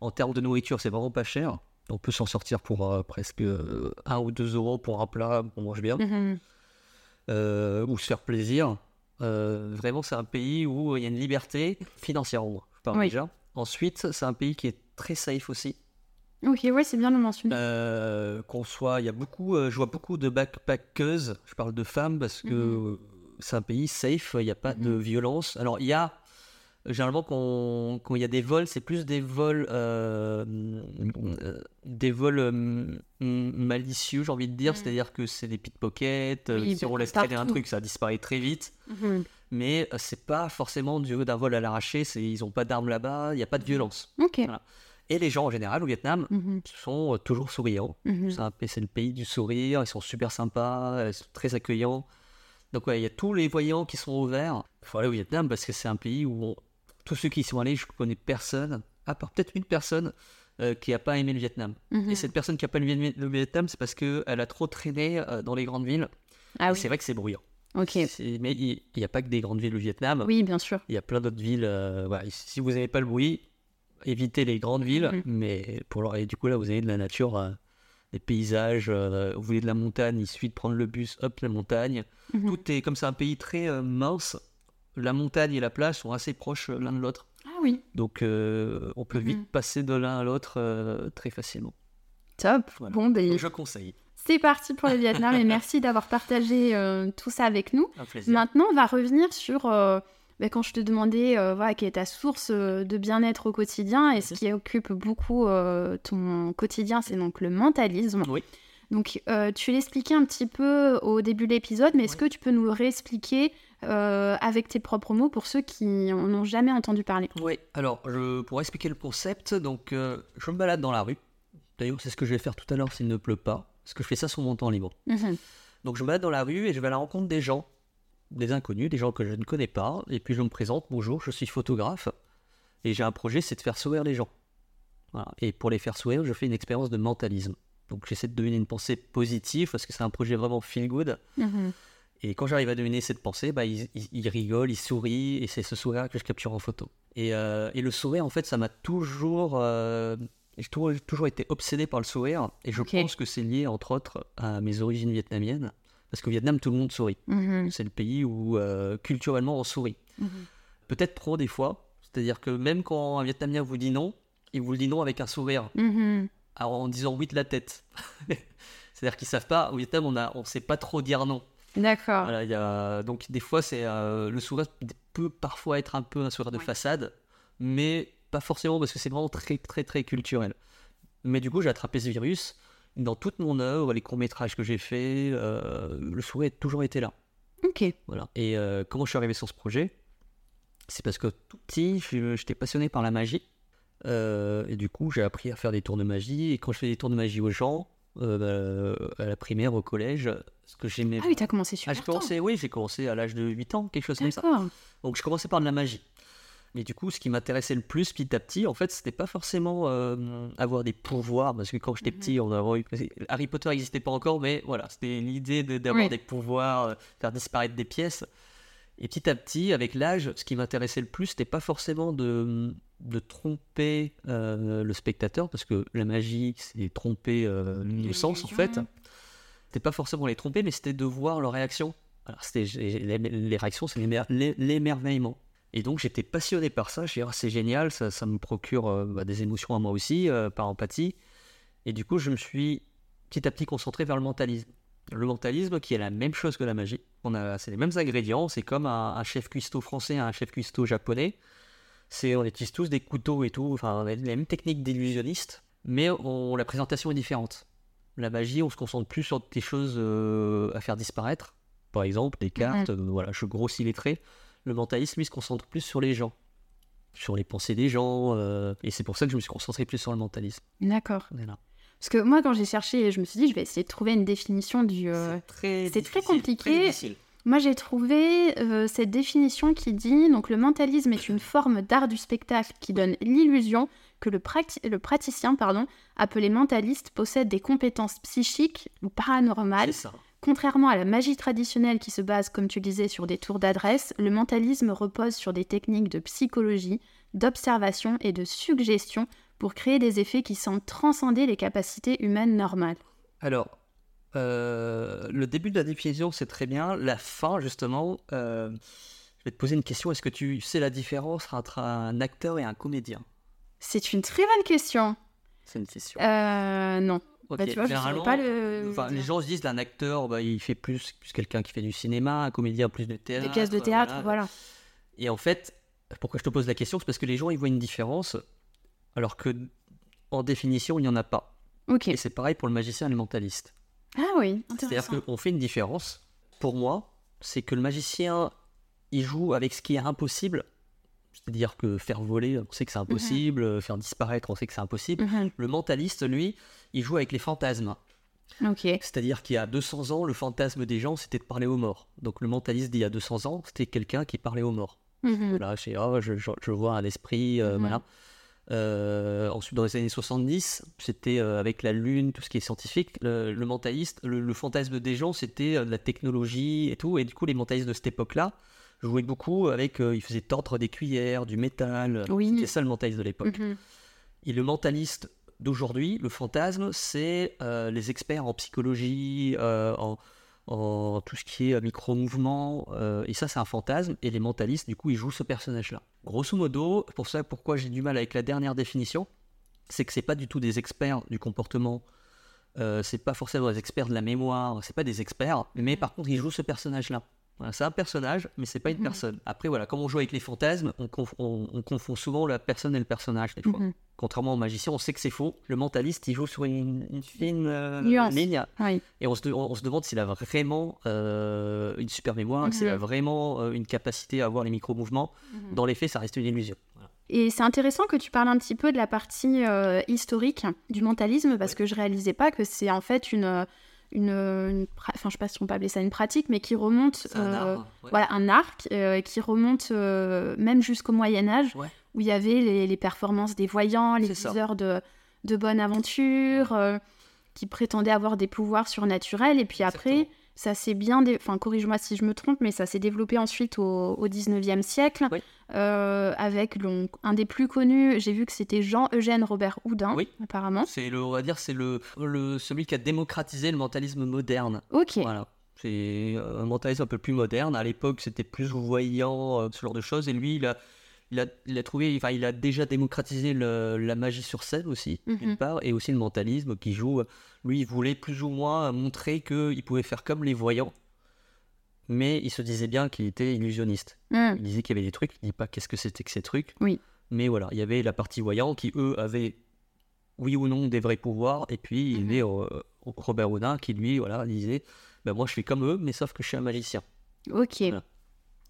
En termes de nourriture, c'est vraiment pas cher. On peut s'en sortir pour euh, presque euh, un ou deux euros pour un plat. On mange bien Mhm. ou se faire plaisir. Vraiment, c'est un pays où il y a une liberté financière, je parle Oui. déjà. Ensuite, c'est un pays qui est très safe aussi. Ok, ouais, c'est bien de le mentionner. Euh, qu'on soit, il y a beaucoup, euh, je vois beaucoup de backpackeuses. Je parle de femmes parce que Mhm. c'est un pays safe. Il n'y a pas de Mhm. violence. Alors, il y a Généralement, quand quand il y a des vols, c'est plus des vols, euh, des vols malicieux, j'ai envie de dire. Mm. C'est-à-dire que c'est des pickpockets. Oui, si on bah, laisse traîner un truc, ça disparaît très vite. Mhm. Mais c'est pas forcément du d'un vol à l'arraché. Ils ont pas d'armes là-bas. Il n'y a pas de violence. Ok. Voilà. Et les gens en général au Vietnam Mhm. sont euh, toujours souriants. Mhm. C'est le pays du sourire, ils sont super sympas, ils sont très accueillants. Donc ouais, il y a tous les voyants qui sont ouverts. Il faut aller au Vietnam parce que c'est un pays où on- tous ceux qui y sont allés, je connais personne, à part peut-être une personne euh, qui n'a pas aimé le Vietnam. Mhm. Et cette personne qui n'a pas aimé le Vietnam, c'est parce qu'elle a trop traîné euh, dans les grandes villes. Ah oui. C'est vrai que c'est bruyant. Ok. Mais il n'y a pas que des grandes villes au Vietnam. Oui, bien sûr. Il y a plein d'autres villes. euh, voilà. Si vous n'aimez pas le bruit, évitez les grandes villes. Mhm. Mais pour leur... et du coup, là, vous avez de la nature, euh, des paysages. euh, vous voulez de la montagne, il suffit de prendre le bus, hop, la montagne. Mhm. Tout est comme c'est un pays très euh, mince. La montagne et la plage sont assez proches euh, l'un de l'autre. Ah oui. Donc, on peut vite Mhm. passer de l'un à l'autre très facilement. Top. Voilà. Bon, ben, Je conseille. c'est parti pour le Vietnam et merci d'avoir partagé tout ça avec nous. Un plaisir. Maintenant, on va revenir sur ben, quand je te demandais euh, voilà, quelle est ta source euh, de bien-être au quotidien et ce Mhm. qui occupe beaucoup euh, ton quotidien, c'est donc le mentalisme. Oui. Donc, tu l'expliquais un petit peu au début de l'épisode, mais est-ce Oui. que tu peux nous le réexpliquer avec tes propres mots pour ceux qui en ont jamais entendu parler? Oui, alors je, pour expliquer le concept, donc je me balade dans la rue. D'ailleurs, c'est ce que je vais faire tout à l'heure s'il ne pleut pas, parce que je fais ça sur mon temps libre. Mhm. Donc je me balade dans la rue et je vais à la rencontre des gens, des inconnus, des gens que je ne connais pas, et puis je me présente, bonjour, je suis photographe, et j'ai un projet, c'est de faire sourire les gens. Voilà. Et pour les faire sourire, je fais une expérience de mentalisme. Donc j'essaie de deviner une pensée positive, parce que c'est un projet vraiment feel good. Mhm. Et quand j'arrive à deviner cette pensée, bah, il, il- il rigole, il sourit, et c'est ce sourire que je capture en photo. Et, euh, et le sourire, en fait, ça m'a toujours... euh, j'ai toujours, j'ai toujours été obsédé par le sourire, et je pense que c'est lié, entre autres, à mes origines vietnamiennes. Parce qu'au Vietnam, tout le monde sourit. Mhm. C'est le pays où, euh, culturellement, on sourit. Mhm. Peut-être trop, des fois. C'est-à-dire que même quand un Vietnamien vous dit non, il vous le dit non avec un sourire, Mhm. alors, en disant oui de la tête. <laughs> C'est-à-dire qu'ils savent pas, au Vietnam, on ne on sait pas trop dire non. D'accord. Voilà. Donc des fois, c'est euh, le sourire peut parfois être un peu un sourire de façade, mais pas forcément parce que c'est vraiment très très très culturel. Mais du coup, j'ai attrapé ce virus dans toute mon œuvre, les courts métrages que j'ai faits, euh, le sourire a toujours été là. Ok. Voilà. Et euh, comment je suis arrivé sur ce projet? C'est parce que tout petit, j'étais passionné par la magie. Euh, et du coup, j'ai appris à faire des tours de magie. Et quand je fais des tours de magie aux gens, bah, à la primaire, au collège, ce que j'aimais. Ah oui, t'as commencé Ah, super j'ai commencé, oui, j'ai commencé à l'âge de 8 ans, quelque chose comme ça. Donc je commençais par de la magie. Mais du coup, ce qui m'intéressait le plus petit à petit, en fait, c'était pas forcément euh, avoir des pouvoirs, parce que quand j'étais Mhm. petit, on a eu... Harry Potter n'existait pas encore, mais voilà, c'était l'idée de- d'avoir Oui. des pouvoirs, euh, faire disparaître des pièces. Et petit à petit, avec l'âge, ce qui m'intéressait le plus, c'était pas forcément de, de tromper euh, le spectateur, parce que la magie, c'est tromper le sens, en fait. C'était pas forcément les tromper, mais c'était de voir leurs réactions. Alors, les, les réactions, c'est l'émer- l'é- l'émerveillement. Et donc, j'étais passionné par ça. Je dis, Ah, c'est génial, ça, ça me procure euh, bah, des émotions à moi aussi, euh, par empathie. Et du coup, je me suis petit à petit concentré vers le mentalisme. Le mentalisme, qui est la même chose que la magie. On a, c'est les mêmes ingrédients. C'est comme un, un chef cuistot français, un chef cuistot japonais. C'est, on utilise tous des couteaux et tout. Enfin, on a les mêmes techniques d'illusionniste, mais on, la présentation est différente. La magie, on se concentre plus sur des choses euh, à faire disparaître. Par exemple, des cartes. euh, voilà, je grossis les traits. Le mentalisme, lui, se concentre plus sur les gens, sur les pensées des gens. euh, et c'est pour ça que je me suis concentré plus sur le mentalisme. D'accord. Voilà. Parce que moi, quand j'ai cherché, je me suis dit, je vais essayer de trouver une définition du. euh, C'est très, c'est très difficile, compliqué. difficile. Moi, j'ai trouvé euh, cette définition qui dit donc le mentalisme est une forme d'art du spectacle qui donne l'illusion que le, prati- le praticien, pardon, appelé mentaliste, possède des compétences psychiques ou paranormales. Contrairement à la magie traditionnelle qui se base, comme tu le disais, sur des tours d'adresse, le mentalisme repose sur des techniques de psychologie, d'observation et de suggestion pour créer des effets qui semblent transcender les capacités humaines normales. Alors, euh, le début de la définition, c'est très bien. La fin, justement, euh, je vais te poser une question. Est-ce que tu sais la différence entre un acteur et un comédien? C'est une très bonne question. C'est une question. Euh, non. Ok, Bah, tu vois, je généralement, saurais pas le. enfin, les gens se disent d'un acteur, bah, il fait plus, plus quelqu'un qui fait du cinéma, un comédien plus de théâtre. Des pièces de théâtre, voilà. Et en fait, pourquoi je te pose la question C'est parce que les gens ils voient une différence, alors que en définition il n'y en a pas. Ok. Et c'est pareil pour le magicien et le mentaliste. Ah oui, C'est-à-dire qu'on fait une différence. Pour moi, c'est que le magicien, il joue avec ce qui est impossible. C'est-à-dire que faire voler, on sait que c'est impossible. euh, Faire disparaître, on sait que c'est impossible. Mhm. Le mentaliste, lui, il joue avec les fantasmes. C'est-à-dire qu'il y a 200 ans, le fantasme des gens, c'était de parler aux morts. Donc le mentaliste d'il y a 200 ans, c'était quelqu'un qui parlait aux morts. Mhm. Là, je, oh, je, je- je vois un esprit, euh, Mhm. voilà. Euh, ensuite, dans les années 70, c'était euh, avec la Lune, tout ce qui est scientifique. Le, le mentaliste, le, le fantasme des gens, c'était euh, de la technologie et tout. Et du coup, les mentalistes de cette époque-là jouaient beaucoup avec. euh, ils faisaient tordre des cuillères, du métal. Oui. C'était ça le mentaliste de l'époque. Mhm. Et le mentaliste d'aujourd'hui, le fantasme, c'est euh, les experts en psychologie, euh, en, en tout ce qui est euh, micro-mouvement. euh, et ça, c'est un fantasme. Et les mentalistes, du coup, ils jouent ce personnage-là. Grosso modo, pour ça, pourquoi j'ai du mal avec la dernière définition, c'est que c'est pas du tout des experts du comportement. Euh, c'est pas forcément des experts de la mémoire, c'est pas des experts, mais par contre ils jouent ce personnage-là. Voilà, c'est un personnage, mais c'est pas une Mhm. personne. Après voilà, comme on joue avec les fantasmes, on, conf- on- on confond souvent la personne et le personnage des fois. Mhm. Contrairement au magicien, on sait que c'est faux. Le mentaliste, il joue sur une, une fine euh, ligne. Oui. Et on se, de- on- on se demande s'il a vraiment euh, une super mémoire, s'il a Mhm. vraiment euh, une capacité à avoir les micro-mouvements. Mhm. Dans les faits, ça reste une illusion. Voilà. Et c'est intéressant que tu parles un petit peu de la partie historique du mentalisme parce que je réalisais pas que c'est en fait une, une, enfin je sais pas si on peut appeler ça une pratique, mais qui remonte, un euh, art, ouais. voilà, un arc euh, qui remonte euh, même jusqu'au Moyen Âge Ouais. où il y avait les, les performances des voyants, les diseurs de, de bonne aventure, qui prétendaient avoir des pouvoirs surnaturels. Et puis après. Ça s'est bien, dé- enfin corrige-moi si je me trompe, mais ça s'est développé ensuite au, au 19e siècle, Oui. euh, avec donc, un des plus connus, j'ai vu que c'était Jean-Eugène Robert Houdin, Oui. apparemment. C'est le, on va dire, c'est le, le, celui qui a démocratisé le mentalisme moderne. Ok, Voilà. C'est un mentalisme un peu plus moderne. À l'époque, c'était plus voyant, euh, ce genre de choses. Et lui, il a, il a, il a trouvé, enfin, il a déjà démocratisé le- la magie sur scène aussi, Mhm. d'une part, et aussi le mentalisme qui joue. Lui, il voulait plus ou moins montrer qu'il pouvait faire comme les voyants. Mais il se disait bien qu'il était illusionniste. Hmm, Il disait qu'il y avait des trucs, il dit pas qu'est-ce que c'était que ces trucs. Oui. Mais voilà, il y avait la partie voyant qui, eux, avaient, oui ou non, des vrais pouvoirs. Et puis, il y Mhm. avait euh, Robert Houdin qui, lui, voilà, disait ben, Moi, je suis comme eux, mais sauf que je suis un magicien. ok. Voilà.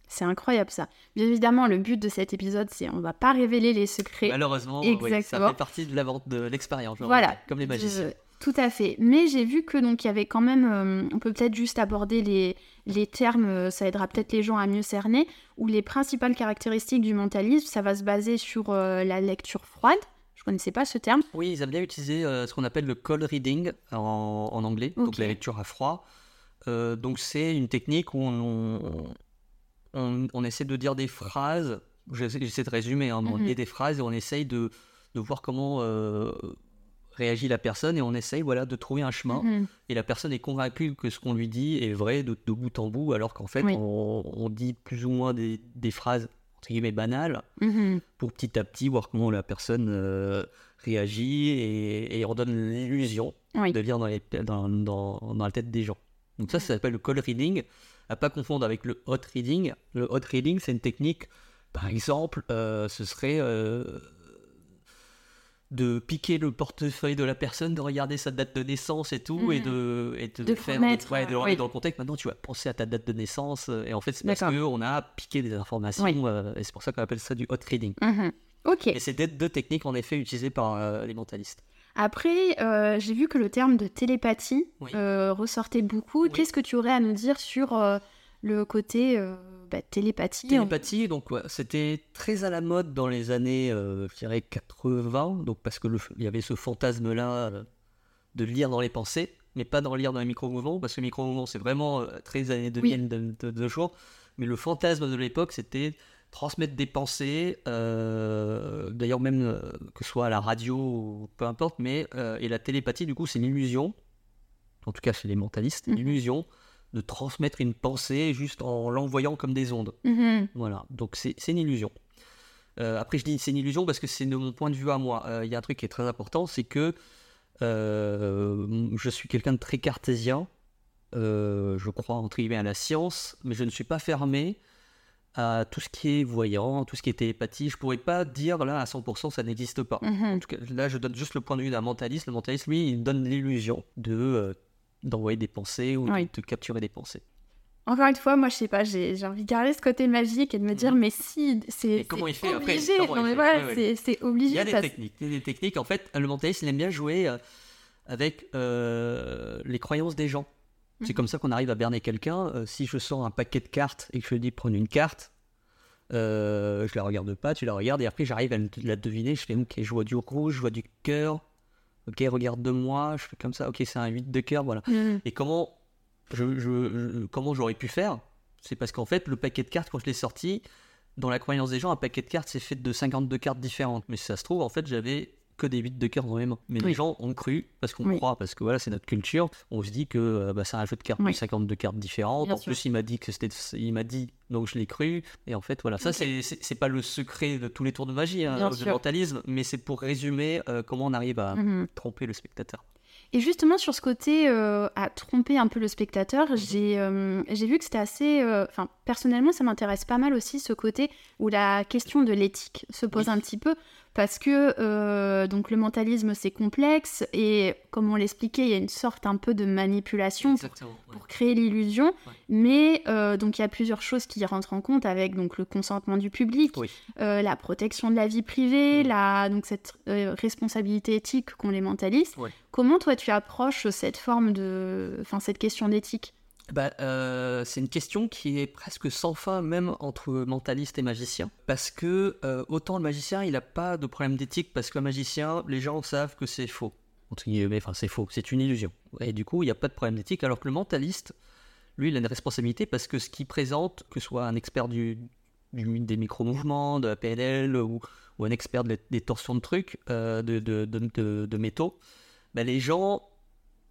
C'est incroyable ça. Bien évidemment, le but de cet épisode, c'est on va pas révéler les secrets. Malheureusement, oui, ça Exactement. fait partie de la vente de l'expérience. Voilà. Comme les magiciens. Tout à fait. Mais j'ai vu que donc il y avait quand même, euh, on peut peut-être juste aborder les, les termes, euh, ça aidera peut-être les gens à mieux cerner, où les principales caractéristiques du mentalisme, ça va se baser sur euh, la lecture froide. Je connaissais pas ce terme. Oui, ils aiment bien utiliser euh, ce qu'on appelle le cold reading en, en anglais, donc la lecture à froid. Donc c'est une technique où on, on, on essaie de dire des phrases, j'essaie j'essaie de résumer, hein, mais on dit des phrases et on essaye de, de voir comment euh, réagit la personne et on essaye voilà, de trouver un chemin. Mhm. Et la personne est convaincue que ce qu'on lui dit est vrai de, de bout en bout, alors qu'en fait Oui. on, on dit plus ou moins des, des phrases entre guillemets banales Mhm. pour petit à petit voir comment la personne euh, réagit et, et on donne l'illusion Oui. de lire dans, les- dans, dans- dans la tête des gens. Donc ça, ça s'appelle le cold reading, à pas confondre avec le hot reading. Le hot reading, c'est une technique, par exemple, euh, ce serait euh, de piquer le portefeuille de la personne, de regarder sa date de naissance et tout, et Mhm. de, et de, De faire ouais, de oui. dans le contexte. Maintenant, tu vas penser à ta date de naissance, euh, et en fait, c'est parce qu'on a piqué des informations, Oui. euh, et c'est pour ça qu'on appelle ça du hot reading. Mhm. Ok. Et c'est deux, deux techniques en effet utilisées par les mentalistes. Après, euh, j'ai vu que le terme de télépathie Oui. euh, ressortait beaucoup. Oui. Qu'est-ce que tu aurais à nous dire sur euh, le côté bah, télépathie Télépathie, donc ouais, c'était très à la mode dans les années, je dirais 80, donc parce que le- il y avait ce fantasme-là de lire dans les pensées, mais pas dans lire dans les micro-mouvements, parce que les micro-mouvements c'est vraiment très années 2000 de, de, de jour, mais le fantasme de l'époque c'était transmettre des pensées, euh, d'ailleurs même euh, que ce soit à la radio ou peu importe, mais euh, et la télépathie du coup c'est l'illusion, en tout cas chez les mentalistes, Mhm. l'illusion de transmettre une pensée juste en l'envoyant comme des ondes. Mhm. Voilà, donc c'est une illusion. Après, je dis c'est une illusion parce que c'est de mon point de vue à moi. Il y a un truc qui est très important, c'est que je suis quelqu'un de très cartésien. Je crois entre guillemets à la science, mais je ne suis pas fermé à tout ce qui est voyant, tout ce qui est télépathie. Je pourrais pas dire là à 100% ça n'existe pas. Mhm. En tout cas, là, je donne juste le point de vue d'un mentaliste. Le mentaliste, lui, il donne l'illusion de euh, d'envoyer des pensées ou de- Oui. de, capturer des pensées. Encore une fois, moi, je sais pas, j'ai envie de garder ce côté magique et de me dire, mais si, c'est Mhm. comment c'est après obligé. Non, il mais fait voilà, Ouais, ouais. c'est- c'est Il obligé. y a des parce- techniques. Il y a des techniques. En fait, le mentaliste, il aime bien jouer euh, avec euh, les croyances des gens. C'est Mhm. comme ça qu'on arrive à berner quelqu'un. Euh, si je sors un paquet de cartes et que je lui dis prendre une carte, euh, je la regarde pas, tu la regardes et après j'arrive à la deviner. Je fais ok, je vois du rouge, je vois du cœur. Ok, regarde de moi. Je fais comme ça. Ok, c'est un 8 de cœur. Voilà. Mhm. Et comment je, je- je- comment j'aurais pu faire? C'est parce qu'en fait, le paquet de cartes, quand je l'ai sorti, dans la croyance des gens, un paquet de cartes, c'est fait de 52 cartes différentes. Mais si ça se trouve, en fait, j'avais que des 8 de cœur dans mes mains. Mais Oui. les gens ont cru, parce qu'on Oui. croit, parce que voilà, c'est notre culture. On se dit que euh, bah, c'est un jeu de cartes Oui. de 52 cartes différentes. Bien en sûr. plus, il m'a dit que c'était. Il m'a dit, donc je l'ai cru. Et en fait, voilà. Ça, Ok. c'est- pas le secret de tous les tours de magie, hein, Bien de mentalisme, mais c'est pour résumer euh, comment on arrive à Mhm. tromper le spectateur. Et justement, sur ce côté euh, à tromper un peu le spectateur, j'ai euh, vu que c'était assez. euh, Enfin, personnellement, ça m'intéresse pas mal aussi ce côté où la question de l'éthique se pose Oui. un petit peu. Parce que euh, donc le mentalisme, c'est complexe et comme on l'expliquait, il y a une sorte un peu de manipulation ouais. pour créer l'illusion. Ouais. Mais euh, donc il y a plusieurs choses qui rentrent en compte avec donc le consentement du public, Oui. euh, la protection de la vie privée, Mm. la donc cette responsabilité éthique qu'ont les mentalistes. Ouais. Comment toi tu approches cette forme de, enfin cette question d'éthique? Bah, euh, c'est une question qui est presque sans fin, même entre mentaliste et magicien. Parce que euh, autant le magicien, il n'a pas de problème d'éthique, parce que le magicien, les gens savent que c'est faux. Entre guillemets, enfin, c'est faux, c'est une illusion. Et du coup, il n'y a pas de problème d'éthique, alors que le mentaliste, lui, il a une responsabilité parce que ce qu'il présente, que ce soit un expert du, des micro-mouvements, de la PNL, ou, un expert de- des torsions de trucs, euh, de- de- de métaux, bah, les gens,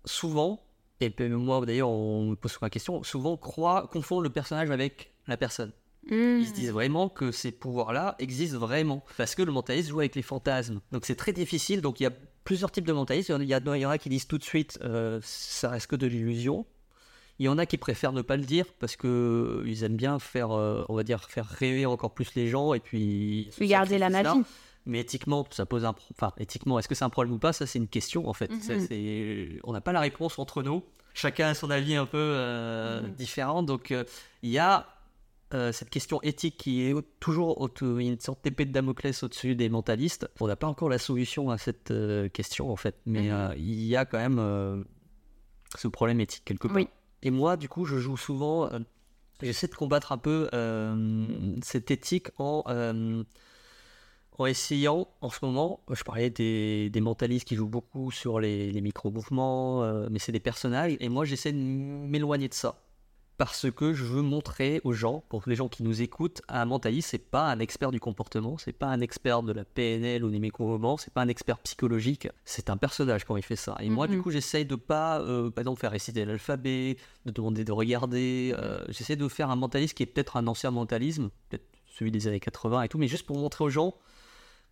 souvent, et puis moi d'ailleurs on me pose souvent la question, souvent croient, confondent le personnage avec la personne. Ils se disent vraiment que ces pouvoirs-là existent vraiment. Parce que le mentaliste joue avec les fantasmes. Donc c'est très difficile. Donc il y a plusieurs types de mentalistes. Il y, a, il y en a qui disent tout de suite euh, ça reste que de l'illusion. Il y en a qui préfèrent ne pas le dire parce que euh, ils aiment bien faire, euh, on va dire, faire rêver encore plus les gens et puis garder la magie. Mais éthiquement, ça pose un, enfin éthiquement, est-ce que c'est un problème ou pas? Ça c'est une question en fait. Ça, c'est- on n'a pas la réponse entre nous. Chacun a son avis un peu euh, Mhm. différent. Donc euh, il y a euh, cette question éthique qui est toujours une sorte d'épée de Damoclès au-dessus des mentalistes. On n'a pas encore la solution à cette euh, question en fait, mais Mhm. euh, il y a quand même euh, ce problème éthique quelque part. Oui. Et moi, du coup, je joue souvent. euh, J'essaie de combattre un peu euh, cette éthique en, euh, en essayant, en ce moment, je parlais des, des mentalistes qui jouent beaucoup sur les, les micro-mouvements, euh, mais c'est des personnages, et moi j'essaie de m'éloigner de ça. Parce que je veux montrer aux gens, pour les gens qui nous écoutent, un mentaliste, c'est pas un expert du comportement, c'est pas un expert de la PNL ou des micro-mouvements, c'est pas un expert psychologique, c'est un personnage quand il fait ça. Et moi, du Mhm. coup, j'essaye de pas, euh, par exemple, faire réciter l'alphabet, de demander de regarder. euh, j'essaie de faire un mentaliste qui est peut-être un ancien mentalisme, peut-être celui des années 80 et tout, mais juste pour montrer aux gens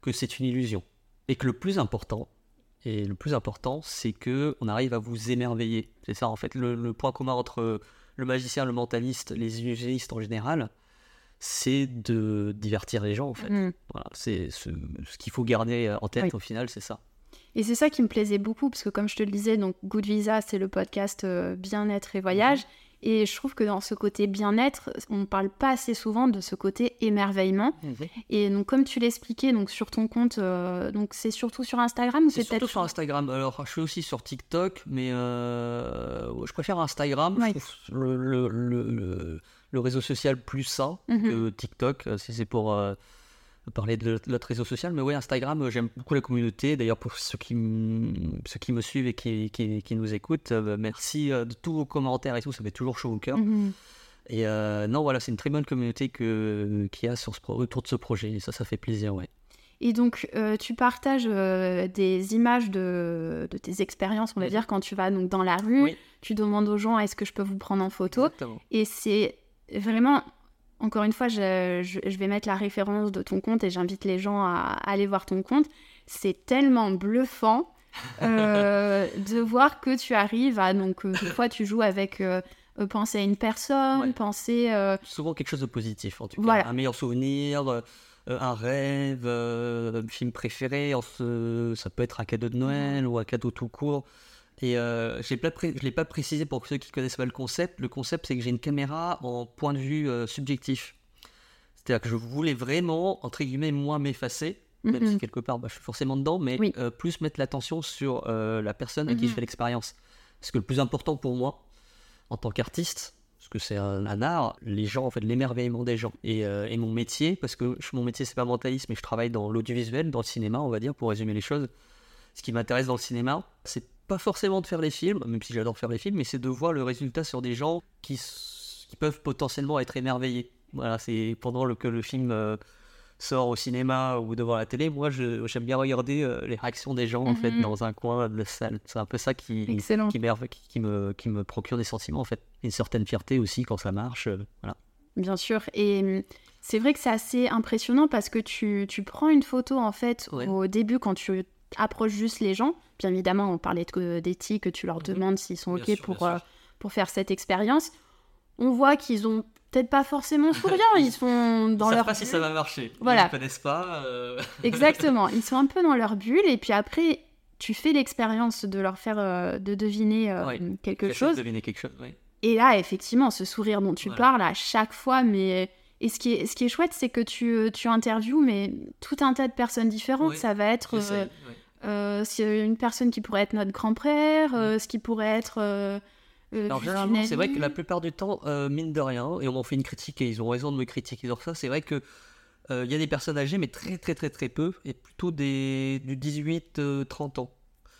que c'est une illusion. Et que le plus important, et le plus important, c'est que on arrive à vous émerveiller. C'est ça, en fait, le, le point commun entre le magicien, le mentaliste, les illusionnistes en général, c'est de divertir les gens, en fait. Mm. Voilà, c'est ce, ce qu'il faut garder en tête Oui. au final, c'est ça. Et c'est ça qui me plaisait beaucoup, parce que comme je te le disais, donc Good Visa, c'est le podcast euh, bien-être et voyage. Mhm. Et je trouve que dans ce côté bien-être, on ne parle pas assez souvent de ce côté émerveillement. Et donc, comme tu l'expliquais, donc sur ton compte, euh, donc c'est surtout sur Instagram ou C'est c'est surtout peut-être sur Instagram. Alors, je suis aussi sur TikTok, mais euh, je préfère Instagram. Ouais. Je trouve le, le, le, le- le réseau social plus sain Mhm. que TikTok, euh, si c'est pour euh, parler de l'autre- réseau social. Mais oui, Instagram, euh, j'aime beaucoup la communauté. D'ailleurs, pour ceux qui, ceux qui me suivent et qui, qui, qui nous écoutent, euh, merci euh, de tous vos commentaires et tout. Ça fait toujours chaud au cœur. Mhm. Et euh, non, voilà, c'est une très bonne communauté qu'il y a sur ce, autour de ce projet. Et ça, ça fait plaisir, ouais. Et donc, euh, tu partages euh, des images de, de tes expériences, on va dire, quand tu vas donc dans la rue, Oui. tu demandes aux gens est-ce que je peux vous prendre en photo? Exactement. Et c'est vraiment, encore une fois, je, je- je vais mettre la référence de ton compte et j'invite les gens à, aller voir ton compte. C'est tellement bluffant euh, <laughs> de voir que tu arrives à. Donc, euh, des fois, tu joues avec euh, euh, penser à une personne, Ouais. penser. Souvent quelque chose de positif, en tout cas. Un meilleur souvenir, un rêve, un film préféré. Ça peut être un cadeau de Noël ou un cadeau tout court. Et euh, je l'ai pas précisé pour ceux qui connaissent pas le concept. Le concept, c'est que j'ai une caméra en point de vue euh, subjectif. C'est-à-dire que je voulais vraiment, entre guillemets, moi m'effacer, même si mhm. quelque part bah, je suis forcément dedans, mais Oui. euh, plus mettre l'attention sur la personne à qui je Mhm. fais l'expérience. Parce que le plus important pour moi, en tant qu'artiste, parce que c'est un, un art, les gens, en fait, l'émerveillement des gens. Et, euh, et mon métier, parce que je- mon métier, c'est pas mentaliste, mais je travaille dans l'audiovisuel, dans le cinéma, on va dire, pour résumer les choses. Ce qui m'intéresse dans le cinéma, c'est pas forcément de faire les films, même si j'adore faire les films, mais c'est de voir le résultat sur des gens qui, qui peuvent potentiellement être émerveillés. Voilà, c'est pendant le, que le film euh, sort au cinéma ou devant la télé, moi j'aime bien regarder euh, les réactions des gens en fait Mhm. dans un coin de la salle. C'est un peu ça qui, me, qui me procure des sentiments en fait. Une certaine fierté aussi quand ça marche. euh, voilà. Bien sûr. Et hum, c'est vrai que c'est assez impressionnant parce que tu, tu prends une photo en fait Ouais. au début quand tu approches juste les gens. Bien évidemment, on parlait d'éthique, que tu leur Mhm. demandes s'ils sont Bien OK sûr, pour, euh, pour faire cette expérience. On voit qu'ils ont peut-être pas forcément souriant, ils sont dans Ils savent leur pas si ça va marcher. Voilà. Ils ne connaissent pas. euh, Exactement, <laughs> ils sont un peu dans leur bulle et puis après tu fais l'expérience de leur faire euh, de deviner euh, Ouais. quelque chose de deviner quelque chose. ouais. Et là, effectivement, ce sourire dont tu Voilà. parles à chaque fois, mais. Et ce qui est, ce qui est chouette, c'est que tu, tu interviews mais tout un tas de personnes différentes. Ça va être euh, ouais. euh, c'est une personne qui pourrait être notre grand-père, euh, ce qui pourrait être. euh, euh, Alors généralement, c'est vrai que la plupart du temps, mine de rien, et on m'en fait une critique et ils ont raison de me critiquer sur ça, c'est vrai que il y a des personnes âgées, mais très très très très peu, et plutôt des du 18-30 ans.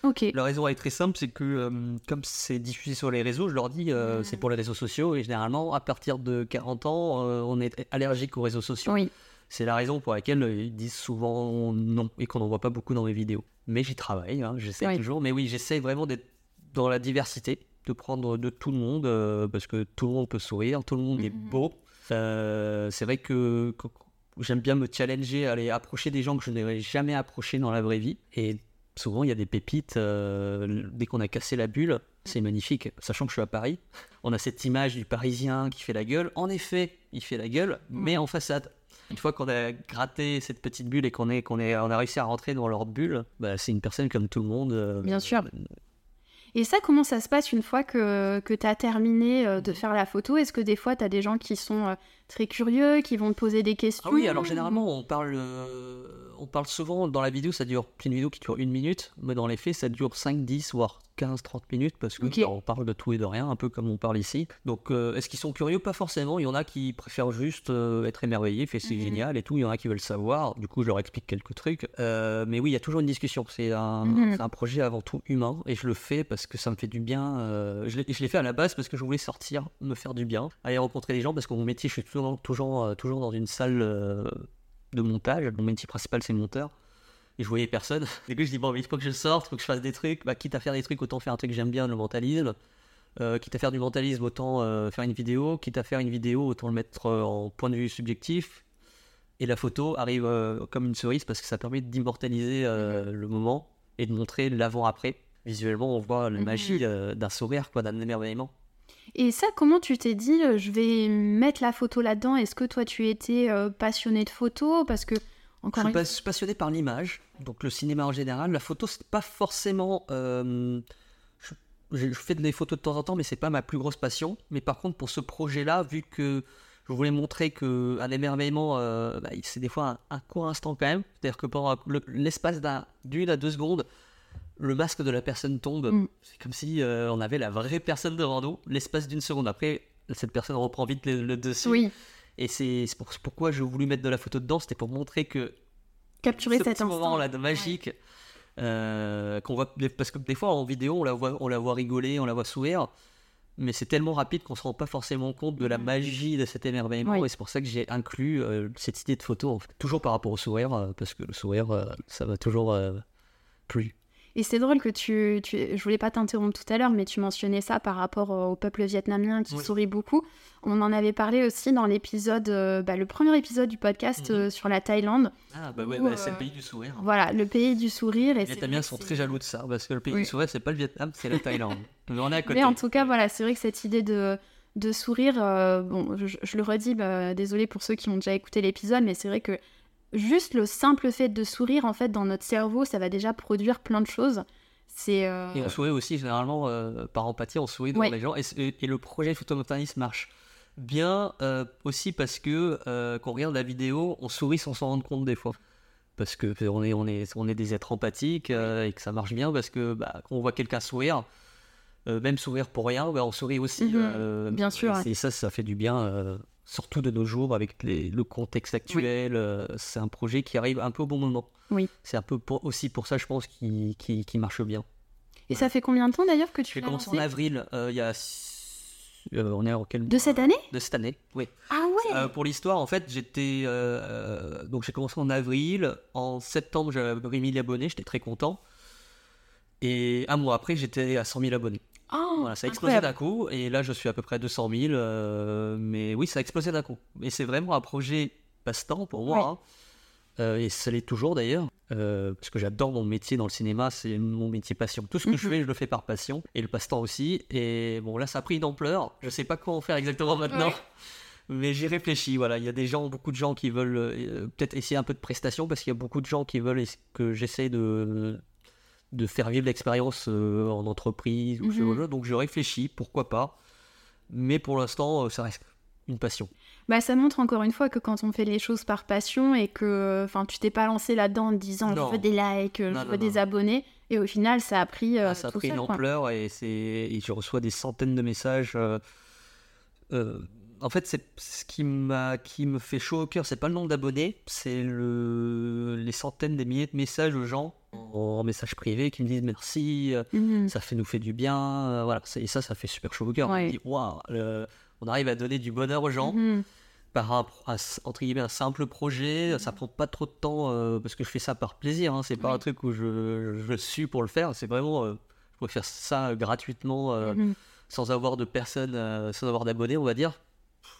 Ok. La raison est très simple, c'est que comme c'est diffusé sur les réseaux, je leur dis c'est pour les réseaux sociaux, et généralement à partir de 40 ans, on est allergique aux réseaux sociaux. Oui. C'est la raison pour laquelle euh, ils disent souvent non et qu'on n'en voit pas beaucoup dans mes vidéos. Mais j'y travaille, hein, j'essaie Oui. toujours. Mais oui, j'essaie vraiment d'être dans la diversité, de prendre de tout le monde, euh, parce que tout le monde peut sourire, tout le monde est Mhm. beau. Euh, c'est vrai que, que- j'aime bien me challenger, aller approcher des gens que je n'aurais jamais approchés dans la vraie vie. Et souvent, il y a des pépites. euh, dès qu'on a cassé la bulle, c'est magnifique. Sachant que je suis à Paris, on a cette image du Parisien qui fait la gueule. En effet, il fait la gueule, mais en façade. Une fois qu'on a gratté cette petite bulle et qu'on est, qu'on est, on a réussi à rentrer dans leur bulle, bah, c'est une personne comme tout le monde. euh, Bien sûr. Et ça, comment ça se passe une fois que, que tu as terminé euh, de faire la photo? Est-ce que des fois, tu as des gens qui sont euh, très curieux, qui vont te poser des questions Ah oui, alors généralement, on parle, euh, on parle souvent dans la vidéo, ça dure, une vidéo qui dure une minute, mais dans les faits, ça dure 5, 10, voire 15, 30 minutes, parce que bah, on parle de tout et de rien, un peu comme on parle ici. Donc, euh, est-ce qu'ils sont curieux? Pas forcément. Il y en a qui préfèrent juste euh, être émerveillés, fait c'est Mhm. génial et tout. Il y en a qui veulent savoir. Du coup, je leur explique quelques trucs. Mais oui, il y a toujours une discussion. C'est un, Mhm. un projet avant tout humain, et je le fais parce que ça me fait du bien. je l'ai fait à la base parce que je voulais sortir, me faire du bien, aller rencontrer des gens, parce que mon métier, je suis toujours, toujours, euh, toujours dans une salle euh, de montage. Mon métier principal, c'est monteur. Et je voyais personne. <laughs> Du coup, je dis, bon, mais il faut que je sorte, il faut que je fasse des trucs. Bah, quitte à faire des trucs, autant faire un truc que j'aime bien, le mentalisme. Euh, quitte à faire du mentalisme, autant euh, faire une vidéo. Quitte à faire une vidéo, autant le mettre euh, en point de vue subjectif. Et la photo arrive comme une cerise parce que ça permet d'immortaliser euh, le moment et de montrer l'avant-après. Visuellement, on voit la Mhm. magie d'un sourire, quoi, d'un émerveillement. Et ça, comment tu t'es dit, euh, je vais mettre la photo là-dedans? Est-ce que toi, tu étais euh, passionné de photo Parce que, Je encore suis une pas- passionné par l'image, donc le cinéma en général. La photo, c'est pas forcément. euh, je, je- je fais des photos de temps en temps, mais c'est pas ma plus grosse passion. Mais par contre, pour ce projet-là, vu que je voulais montrer que un émerveillement, euh, bah, c'est des fois un, un court instant quand même. C'est-à-dire que pendant le- l'espace d'un- d'une à deux secondes, le masque de la personne tombe. Mm. C'est comme si euh, on avait la vraie personne devant nous, l'espace d'une seconde. Après, cette personne reprend vite le, le dessus. Oui, Et c'est pour- pourquoi j'ai voulu mettre de la photo dedans, c'était pour montrer que capturer ce cet petit instant. moment-là de magique euh, qu'on voit parce que des fois en vidéo on la voit on la voit rigoler on la voit sourire mais c'est tellement rapide qu'on se rend pas forcément compte de la magie de cet émerveillement Oui. et c'est pour ça que j'ai inclus euh, cette idée de photo en fait. toujours par rapport au sourire parce que le sourire ça va toujours plus Et c'est drôle que tu, tu- Je voulais pas t'interrompre tout à l'heure, mais tu mentionnais ça par rapport au peuple vietnamien qui Oui. sourit beaucoup. On en avait parlé aussi dans l'épisode, euh, bah, le premier épisode du podcast Mhm. euh, sur la Thaïlande. ah bah ouais Ou, bah, euh, c'est le pays du sourire Voilà, le pays du sourire. Et les Vietnamiens sont très jaloux de ça parce que le pays Oui. du sourire c'est pas le Vietnam c'est la <laughs> Thaïlande mais on est à côté Mais en tout cas, voilà, c'est vrai que cette idée de, de sourire. euh, bon, je, je le redis, bah, désolé pour ceux qui ont déjà écouté l'épisode, mais c'est vrai que juste le simple fait de sourire, en fait, dans notre cerveau, ça va déjà produire plein de choses. C'est. euh, Et on sourit aussi, généralement, euh, par empathie, on sourit devant Ouais. les gens. Et, le projet photomontanisme marche bien euh, aussi parce que quand on regarde la vidéo, on sourit sans s'en rendre compte des fois. Parce que euh, on est, on est, on est des êtres empathiques et que ça marche bien parce que bah, quand on voit quelqu'un sourire, même sourire pour rien, bah, on sourit aussi. Mhm. Bien sûr, Et ça, ça fait du bien, surtout de nos jours avec les- le contexte actuel. euh, c'est un projet qui arrive un peu au bon moment. Oui. C'est un peu pour- aussi pour ça, je pense, qu'il marche bien. Et ça fait combien de temps d'ailleurs que tu J'ai l'as commencé en avril, euh, il y a. euh, on est en quel De cette année? De cette année, oui. Ah ouais pour l'histoire, en fait, j'étais. donc j'ai commencé en avril. En septembre, j'avais 1000 abonnés, j'étais très content. Et un mois après, j'étais à 100 000 abonnés. Oh, Voilà, ça a explosé d'un coup. Et là, je suis à peu près à 200 000. euh, mais oui, ça a explosé d'un coup. Et c'est vraiment un projet passe-temps pour moi. Hein. Euh, et ça l'est toujours d'ailleurs. euh, parce que j'adore mon métier dans le cinéma, c'est mon métier passion. Tout ce que je Mhm. fais, je le fais par passion. Et le passe-temps aussi. Et bon, là, ça a pris une ampleur. Je sais pas quoi en faire exactement maintenant. Mais j'y réfléchis, voilà. Il y a des gens, beaucoup de gens qui veulent peut-être essayer un peu de prestations parce qu'il y a beaucoup de gens qui veulent que j'essaie de, de faire vivre l'expérience euh, en entreprise ou ce Mhm. Donc je réfléchis, pourquoi pas. Mais pour l'instant, euh, ça reste une passion. Bah, ça montre encore une fois que quand on fait les choses par passion et que enfin, tu t'es pas lancé là-dedans en disant Non. je veux des likes, je Non, veux des abonnés, et au final ça a pris, euh, Ah, ça a tout pris seul, une ampleur et, et je reçois des centaines de messages. euh, euh, en fait, c'est ce qui, m'a... qui me fait chaud au cœur, c'est pas le nombre d'abonnés, c'est le... les centaines, des milliers de messages aux gens en, message privé qui me disent merci, euh, Mhm. ça fait nous fait du bien, euh, voilà. Et ça, ça fait super chaud au cœur. On Ouais. se dit, waouh, le- on arrive à donner du bonheur aux gens Mhm. par un, un- entre guillemets un simple projet. Ça prend pas trop de temps euh, parce que je fais ça par plaisir. Hein. C'est pas Oui. un truc où je, je suis pour le faire. C'est vraiment, euh, je pourrais faire ça gratuitement euh, Mhm. sans avoir de personnes, sans avoir d'abonnés, on va dire.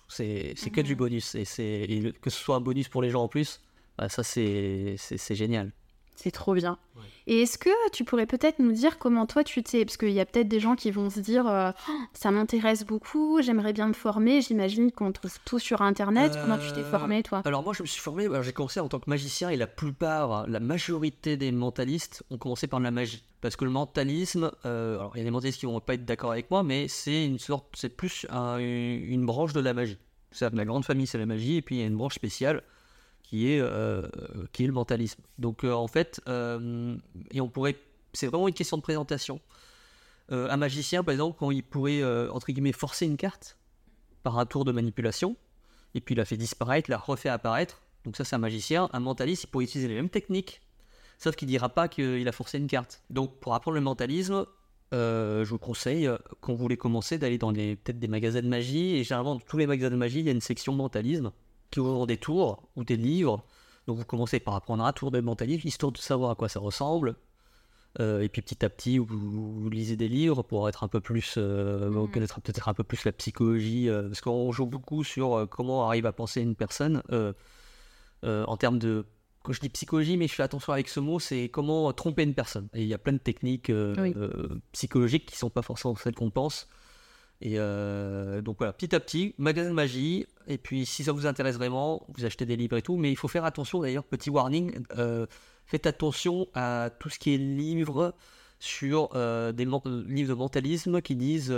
C'est que du bonus. Et, que ce soit un bonus pour les gens en plus, bah, ça c'est génial. C'est trop bien. Ouais. Et est-ce que tu pourrais peut-être nous dire comment toi tu t'es, parce qu'il y a peut-être des gens qui vont se dire euh, Oh, ça m'intéresse beaucoup, j'aimerais bien me former, j'imagine qu'on trouve tout sur internet. Comment tu t'es Euh, formé toi? Alors moi je me suis formé, j'ai commencé en tant que magicien et la plupart, la majorité des mentalistes ont commencé par de la magie. Parce que le mentalisme, euh, alors il y a des mentalistes qui vont pas être d'accord avec moi, mais c'est une sorte, c'est plus un- une branche de la magie. C'est la grande famille c'est la magie et puis il y a une branche spéciale qui est, euh, qui est le mentalisme. Donc euh, en fait, euh, et on pourrait, c'est vraiment une question de présentation. Euh, un magicien par exemple quand il pourrait euh, entre guillemets forcer une carte par un tour de manipulation, et puis il la fait disparaître, la refait apparaître. Donc ça c'est un magicien. Un mentaliste, il pourrait utiliser les mêmes techniques, sauf qu'il dira pas qu'il a forcé une carte. Donc pour apprendre le mentalisme, euh, je vous conseille, euh, quand vous voulez commencer, d'aller dans peut-être des magasins de magie. Et généralement, dans tous les magasins de magie, il y a une section mentalisme qui ouvre des tours ou des livres. Donc vous commencez par apprendre un tour de mentalisme, histoire de savoir à quoi ça ressemble. Euh, et puis petit à petit, vous, vous lisez des livres pour être un peu plus, euh, Mhm. connaître peut-être un peu plus la psychologie, euh, parce qu'on joue beaucoup sur euh, comment arrive à penser une personne en termes de. Quand je dis psychologie, mais je fais attention avec ce mot, c'est comment tromper une personne. Et il y a plein de techniques Oui. psychologiques qui sont pas forcément celles qu'on pense. Et euh, donc voilà, petit à petit, magasin de magie. Et puis si ça vous intéresse vraiment, vous achetez des livres et tout. Mais il faut faire attention d'ailleurs, petit warning, euh, faites attention à tout ce qui est livre sur euh, des livres de mentalisme qui disent,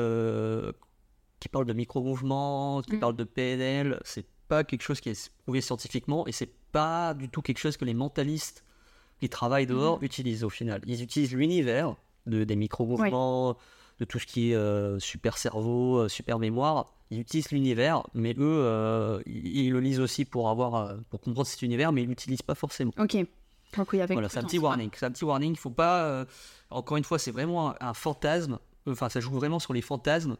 qui parlent de micro-mouvements, qui Mm. parlent de PNL. C'est pas quelque chose qui est prouvé scientifiquement et c'est pas du tout quelque chose que les mentalistes qui travaillent dehors utilisent au final. Ils utilisent l'univers de, des micro-mouvements, de tout ce qui est euh, super cerveau, euh, super mémoire. Ils utilisent l'univers, mais eux, euh, ils, ils le lisent aussi pour avoir, pour comprendre cet univers, mais ils l'utilisent pas forcément. Ok. Donc oui, avec Voilà, c'est un petit warning. C'est un petit warning. Il faut pas. encore une fois, c'est vraiment un, un fantasme. Enfin, ça joue vraiment sur les fantasmes.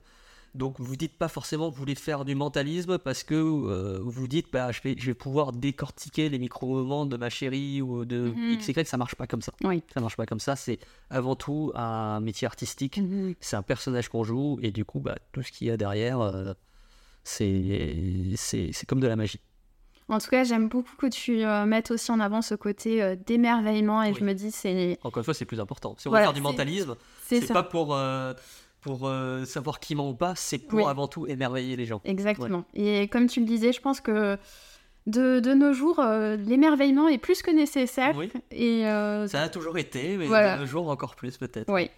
Donc, vous dites pas forcément que vous voulez faire du mentalisme parce que euh, vous dites, bah, je vais, je vais pouvoir décortiquer les micro-moments de ma chérie ou de Mhm. X, Y. Ça marche pas comme ça. Oui. Ça marche pas comme ça. C'est avant tout un métier artistique. Mhm. C'est un personnage qu'on joue et du coup, bah, tout ce qu'il y a derrière, euh, c'est c'est comme de la magie. En tout cas, j'aime beaucoup que tu euh, mettes aussi en avant ce côté euh, d'émerveillement et Oui. je me dis c'est Encore une fois, c'est plus important. Si on Voilà, veut faire du mentalisme, c'est pas pour, euh, pour euh, savoir qui ment ou pas, c'est pour Oui. avant tout émerveiller les gens. Exactement. Et comme tu le disais, je pense que de, de nos jours, euh, l'émerveillement est plus que nécessaire. Oui. Et euh, Ça a toujours été, mais Voilà. de nos jours encore plus peut-être. Oui.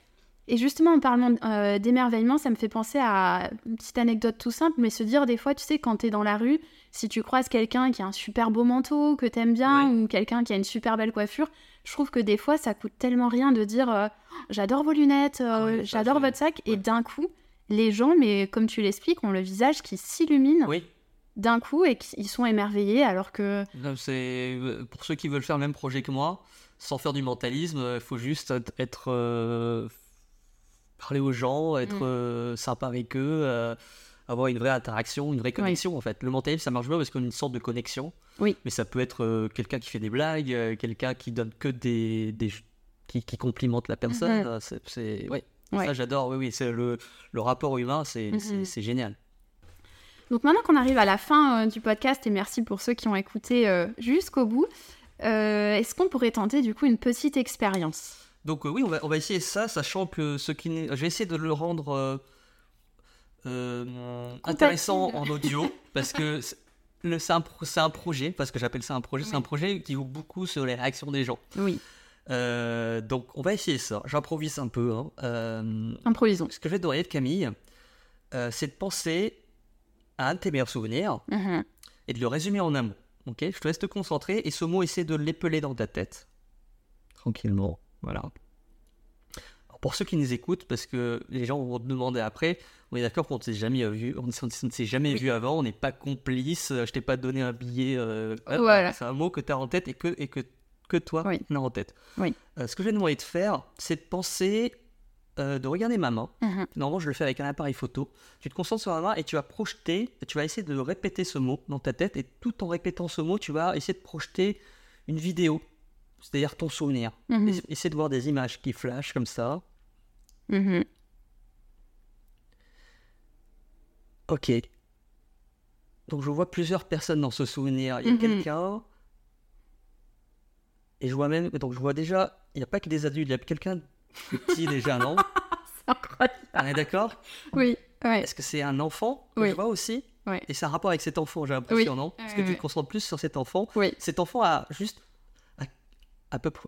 Et justement, en parlant d'émerveillement, ça me fait penser à une petite anecdote tout simple, mais se dire des fois, tu sais, quand t'es dans la rue, si tu croises quelqu'un qui a un super beau manteau, que t'aimes bien, ou quelqu'un qui a une super belle coiffure, je trouve que des fois, ça coûte tellement rien de dire euh, j'adore vos lunettes, euh, Ah j'adore votre sac, et d'un coup, les gens, mais comme tu l'expliques, ont le visage qui s'illumine Oui, d'un coup et qu'ils sont émerveillés alors que. C'est euh, pour ceux qui veulent faire le même projet que moi, sans faire du mentalisme, il faut juste être- euh, parler aux gens, être Mm. sympa avec eux, avoir une vraie interaction, une vraie connexion en fait. Le mentalisme ça marche bien parce qu'on a une sorte de connexion. Oui. Mais ça peut être euh, quelqu'un qui fait des blagues, euh, quelqu'un qui donne que des, des qui, qui complimente la personne. Mhm. euh, C'est, ouais. Ouais. Ça j'adore. Oui oui, c'est le, le rapport humain, c'est, c'est génial. Donc maintenant qu'on arrive à la fin euh, du podcast, et merci pour ceux qui ont écouté jusqu'au bout, est-ce qu'on pourrait tenter du coup une petite expérience? Donc oui, on va, on va essayer ça, sachant que ce qui. Je vais essayer de le rendre intéressant en audio, parce que c'est un, projet, parce que j'appelle ça un projet, c'est un projet qui joue beaucoup sur les réactions des gens. Oui, Euh, donc on va essayer ça, j'improvise un peu. hein. Euh, improvisons. ce que je vais te demander de Camille, euh, c'est de penser à un de tes meilleurs souvenirs Mhm. et de le résumer en un mot. Ok, je te laisse te concentrer et ce mot, essaie de l'épeler dans ta tête. Tranquillement. Voilà. Pour ceux qui nous écoutent, parce que les gens vont te demander après, on est d'accord qu'on ne s'est jamais vu, on ne s'est- jamais Oui. vu avant, on n'est pas complice, euh, je t'ai pas donné un billet. euh, Voilà. C'est un mot que tu as en tête et que, et que, que toi, Oui. en tête. Oui. Euh, ce que je vais demander de faire, c'est de penser, euh, de regarder ma main. Mhm. Normalement, je le fais avec un appareil photo. Tu te concentres sur la main et tu vas projeter, tu vas essayer de répéter ce mot dans ta tête. Et tout en répétant ce mot, tu vas essayer de projeter une vidéo, c'est-à-dire ton souvenir. Essa- Essaie de voir des images qui flashent comme ça. Mhm. Ok. Donc, je vois plusieurs personnes dans ce souvenir. Il y a Mhm. quelqu'un. Et je vois même. Donc, je vois déjà. Il n'y a pas que des adultes, il y a quelqu'un petit <laughs> déjà, non? C'est incroyable. On est d'accord? Oui, ouais. Est-ce que c'est un enfant? Que Oui. je vois aussi Ouais. Et c'est un rapport avec cet enfant, j'ai l'impression, Oui. non? Est-ce que Oui, tu oui. te concentres plus sur cet enfant Oui, Cet enfant a juste à, à peu près.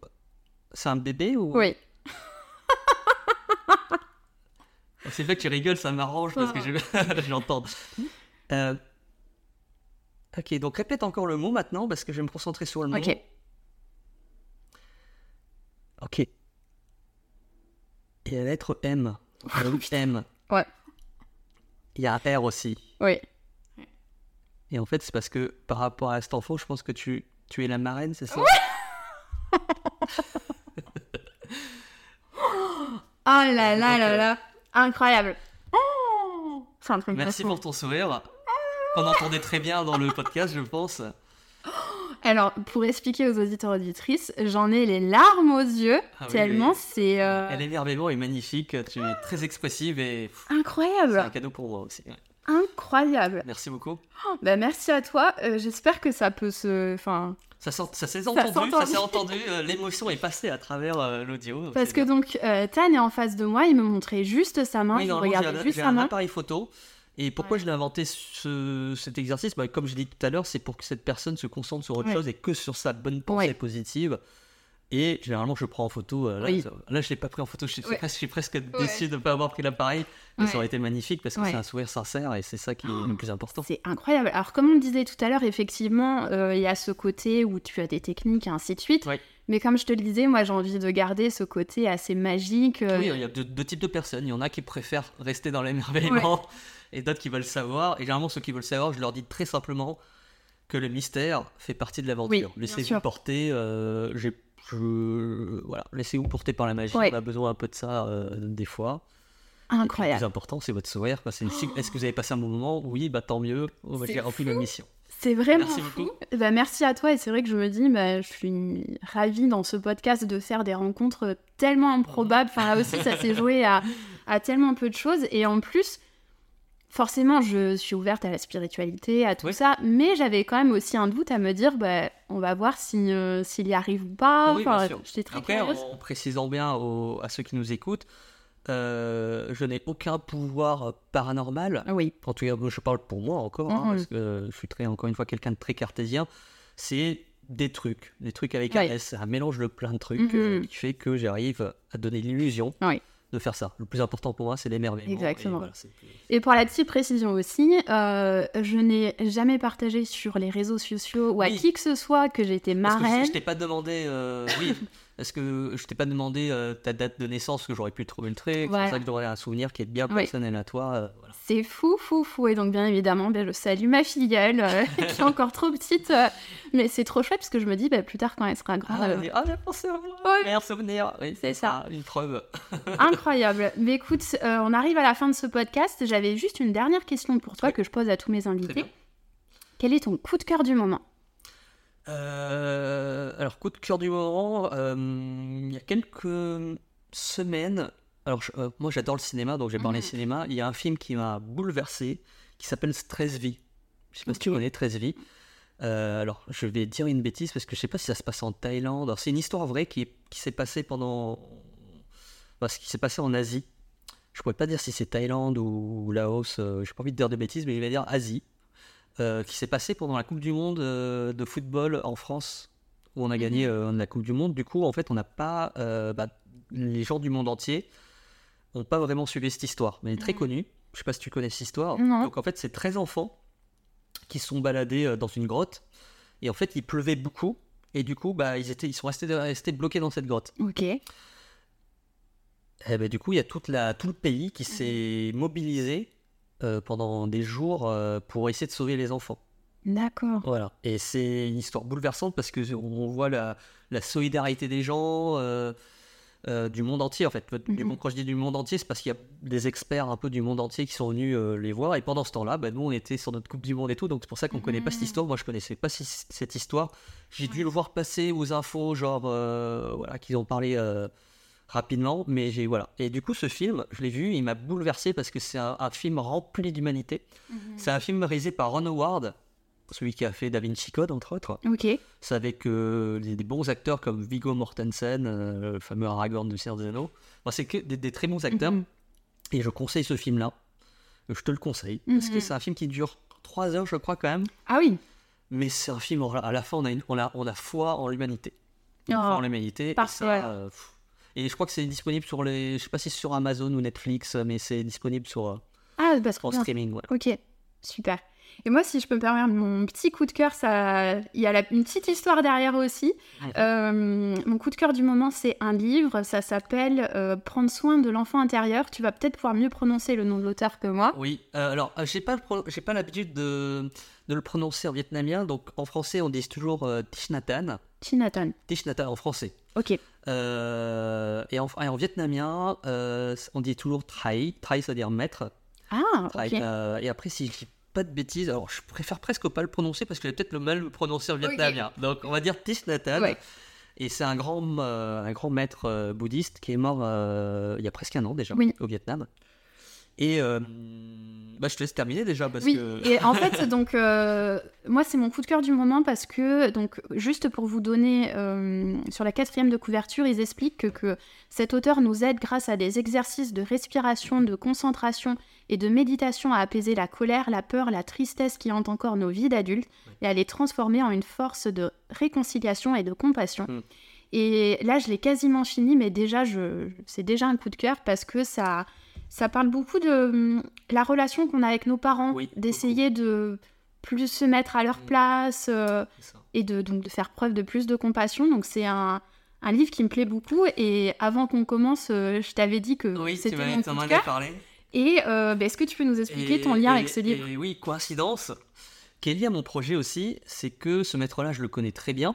C'est un bébé ou? Oui. C'est vrai que tu rigoles, ça m'arrange parce que je <laughs> je l'entends. Euh, Ok, donc répète encore le mot maintenant parce que je vais me concentrer sur le mot. Ok. Ok. Et la lettre M. Le M. Ouais. Il y a un R aussi. Oui. Et en fait, c'est parce que par rapport à cet enfant, je pense que tu, tu es la marraine, c'est ça? Oh <laughs> là là là là. Incroyable. Oh C'est un truc Merci de fou. pour ton sourire. Qu'on entendait très bien dans le podcast, je pense. <gasps> Alors, pour expliquer aux auditeurs auditrices, j'en ai les larmes aux yeux, Ah oui, tellement oui. c'est euh, Elle est magnifique, tu es très expressive et pff, c'est incroyable. un cadeau pour moi aussi. ouais. Incroyable. Merci beaucoup. Bah, merci à toi. Euh, J'espère que ça peut se. Enfin, Ça, s'est entendu, ça s'entend. s'est entendu. euh, L'émotion est passée à travers euh, l'audio. parce que bien. donc, euh, Tan est en face de moi, il me montrait juste sa main, Oui, je regardais un- juste j'ai sa un main. appareil photo. Et pourquoi Ouais. je l'ai inventé ce- cet exercice? Bah, Comme je l'ai dit tout à l'heure, c'est pour que cette personne se concentre sur autre Ouais. chose et que sur sa bonne pensée Ouais. positive. Et généralement, je prends en photo. euh, là, Oui. ça- là, je l'ai pas pris en photo. Je suis, Ouais. presque, je suis presque déçu de ne pas avoir pris l'appareil. Mais Ouais. ça aurait été magnifique parce que Ouais. c'est un sourire sincère et c'est ça qui est le plus important. C'est incroyable. Alors, comme on le disait tout à l'heure, effectivement, euh, il y a ce côté où tu as des techniques et ainsi de suite. Ouais. Mais comme je te le disais, moi, j'ai envie de garder ce côté assez magique. euh, Oui, il y a deux, deux types de personnes. Il y en a qui préfèrent rester dans l'émerveillement <laughs> et d'autres qui veulent savoir. Et généralement, ceux qui veulent savoir, je leur dis très simplement que le mystère fait partie de l'aventure. Oui, Laissez-vous porter. j'ai- je- voilà, laissez-vous porter par la magie. Ouais. On a besoin un peu de ça euh, des fois. Le Incroyable. plus important, c'est votre sourire. quoi. C'est- Est-ce que vous avez passé un bon moment? Oui, bah tant mieux. Bah, C'est J'ai rempli ma mission. C'est vraiment Merci fou. beaucoup. Bah, merci à toi et c'est vrai que je me dis, bah, je suis ravie dans ce podcast de faire des rencontres tellement improbables. Enfin là aussi, ça s'est joué à, à tellement peu de choses et en plus, forcément, je suis ouverte à la spiritualité, à tout Oui. ça, mais j'avais quand même aussi un doute à me dire, bah, on va voir si, euh, s'il y arrive ou pas. Oui, Enfin, très Après, en précisant bien aux- à ceux qui nous écoutent, euh, je n'ai aucun pouvoir paranormal. Oui. En tout cas, je parle pour moi encore, hein, Mhm. parce que je suis très, encore une fois quelqu'un de très cartésien. C'est des trucs, des trucs avec un. S, un mélange de plein de trucs Mhm. euh, qui fait que j'arrive à donner l'illusion Oui. De faire ça. Le plus important pour moi, c'est l'émerveillement. Exactement. Et voilà, Et pour la petite précision aussi, euh, je n'ai jamais partagé sur les réseaux sociaux ou à Oui. qui que ce soit que j'étais Parce que je- marraine. je t'ai pas demandé, euh, oui, <laughs> est-ce que je t'ai pas demandé euh, ta date de naissance que j'aurais pu trouver le truc. C'est pour ça que j'aurais un souvenir qui est bien Oui. personnel à toi. euh, voilà. C'est fou, fou, fou. Et donc, bien évidemment, ben, je salue ma filleule, euh, <laughs> qui est encore trop petite. mais c'est trop chouette parce que je me dis, ben, plus tard, quand elle sera grande, Ah, mais- ah, j'ai pensé à moi. Ouais. Meilleur souvenir. Oui, C'est ça. Ah, une preuve. <laughs> incroyable. Mais écoute, on arrive à la fin de ce podcast. J'avais juste une dernière question pour toi Oui. que je pose à tous mes invités. Quel est ton coup de cœur du moment? Euh, alors, coup de cœur du moment, euh, il y a quelques semaines, alors je- euh, moi j'adore le cinéma, donc j'ai parlé Mhm. cinéma, il y a un film qui m'a bouleversé, qui s'appelle Stress Vie. Je sais pas si tu connais Stress Vie. Euh, alors, je vais dire une bêtise parce que je sais pas si ça se passe en Thaïlande. C'est une histoire vraie qui s'est passée pendant. Enfin, ce qui s'est passé en Asie. Je pourrais pas dire si c'est Thaïlande ou Laos, euh, j'ai pas envie de dire de bêtises, mais je vais dire Asie. Euh, qui s'est passé pendant la Coupe du Monde euh, de football en France, où on a gagné euh, la Coupe du Monde. Du coup, en fait, on n'a pas. bah, les gens du monde entier n'ont pas vraiment suivi cette histoire, mais elle est très Mhm. connue. Je sais pas si tu connais cette histoire. Non. Donc, en fait, c'est 13 enfants qui sont baladés dans une grotte. Et en fait, il pleuvait beaucoup. Et du coup, bah, ils, étaient, ils sont restés, restés bloqués dans cette grotte. Ok. Et ben, du coup, il y a toute la, tout le pays qui s'est mobilisé euh, pendant des jours euh, pour essayer de sauver les enfants. D'accord. Voilà. Et c'est une histoire bouleversante parce que on voit la, la solidarité des gens euh, du monde entier en fait. Du quand je dis du monde entier, c'est parce qu'il y a des experts un peu du monde entier qui sont venus euh, les voir. Et pendant ce temps-là, bah, nous on était sur notre Coupe du Monde et tout, donc c'est pour ça qu'on connaît pas cette Mhm. histoire. Moi je connaissais pas si- cette histoire. J'ai dû le voir passer aux infos, genre euh, voilà, qu'ils ont parlé. Rapidement mais j'ai voilà et du coup ce film je l'ai vu il m'a bouleversé parce que c'est un, un film rempli d'humanité c'est un film réalisé par Ron Howard celui qui a fait Da Vinci Code entre autres Ok. c'est avec euh, des, des bons acteurs comme Viggo Mortensen, euh, le fameux Aragorn de Anneaux. Enfin, c'est que des, des très bons acteurs. Mhm. Et je conseille ce film-là. Je te le conseille. Parce que Mhm. c'est un film qui dure 3 heures, je crois, quand même. Ah oui. Mais c'est un film, à la fin, on a, une- on a, on a foi en l'humanité. Oh, en l'humanité. et parfait. ça, euh, pff. Et je crois que c'est disponible sur les. Je sais pas si c'est sur Amazon ou Netflix, mais c'est disponible sur, euh, Ah, parce que en streaming. ouais. Ok, super. Et moi, si je peux me permettre, mon petit coup de cœur, ça, il y a la- une petite histoire derrière aussi. Euh, mon coup de cœur du moment, c'est un livre. Ça s'appelle euh, Prendre soin de l'enfant intérieur. Tu vas peut-être pouvoir mieux prononcer le nom de l'auteur que moi. Oui, euh, alors j'ai pas, le pro- j'ai pas l'habitude de, de le prononcer en vietnamien, donc en français on dit toujours Hanh. Chinatan. Hanh en français. Ok. Euh, et, en, et en vietnamien euh, on dit toujours Trai, Trai ça veut dire maître. Ah, Trai, ok. euh, et après si je dis pas de bêtises, alors je préfère presque pas le prononcer parce que j'ai peut-être le mal le prononcer en vietnamien. Donc on va dire Thich Nhat Hanh. Ouais. Et c'est un grand, euh, un grand maître euh, bouddhiste qui est mort euh, il y a presque un an déjà Oui. au Vietnam. Et euh, bah, je te laisse terminer déjà parce oui, que. et en <laughs> fait, donc, euh, moi, c'est mon coup de cœur du moment parce que, donc, juste pour vous donner, euh, sur la quatrième de couverture, ils expliquent que, que cet auteur nous aide grâce à des exercices de respiration, de concentration et de méditation à apaiser la colère, la peur, la tristesse qui hantent encore nos vies d'adultes et à les transformer en une force de réconciliation et de compassion. Mm. Et là, je l'ai quasiment fini, mais déjà, je, c'est déjà un coup de cœur parce que ça, ça parle beaucoup de hum, la relation qu'on a avec nos parents, Oui, d'essayer de plus se mettre à leur Mm. place euh, et de, donc, de faire preuve de plus de compassion. Donc c'est un, un livre qui me plaît beaucoup. Et avant qu'on commence, euh, je t'avais dit que Oui, tu c'était mon coup de cœur. parlé. Et euh, bah, est-ce que tu peux nous expliquer Et- ton lien et- avec ce livre? Et oui, coïncidence, qui est lié à mon projet aussi, c'est que ce maître-là, je le connais très bien.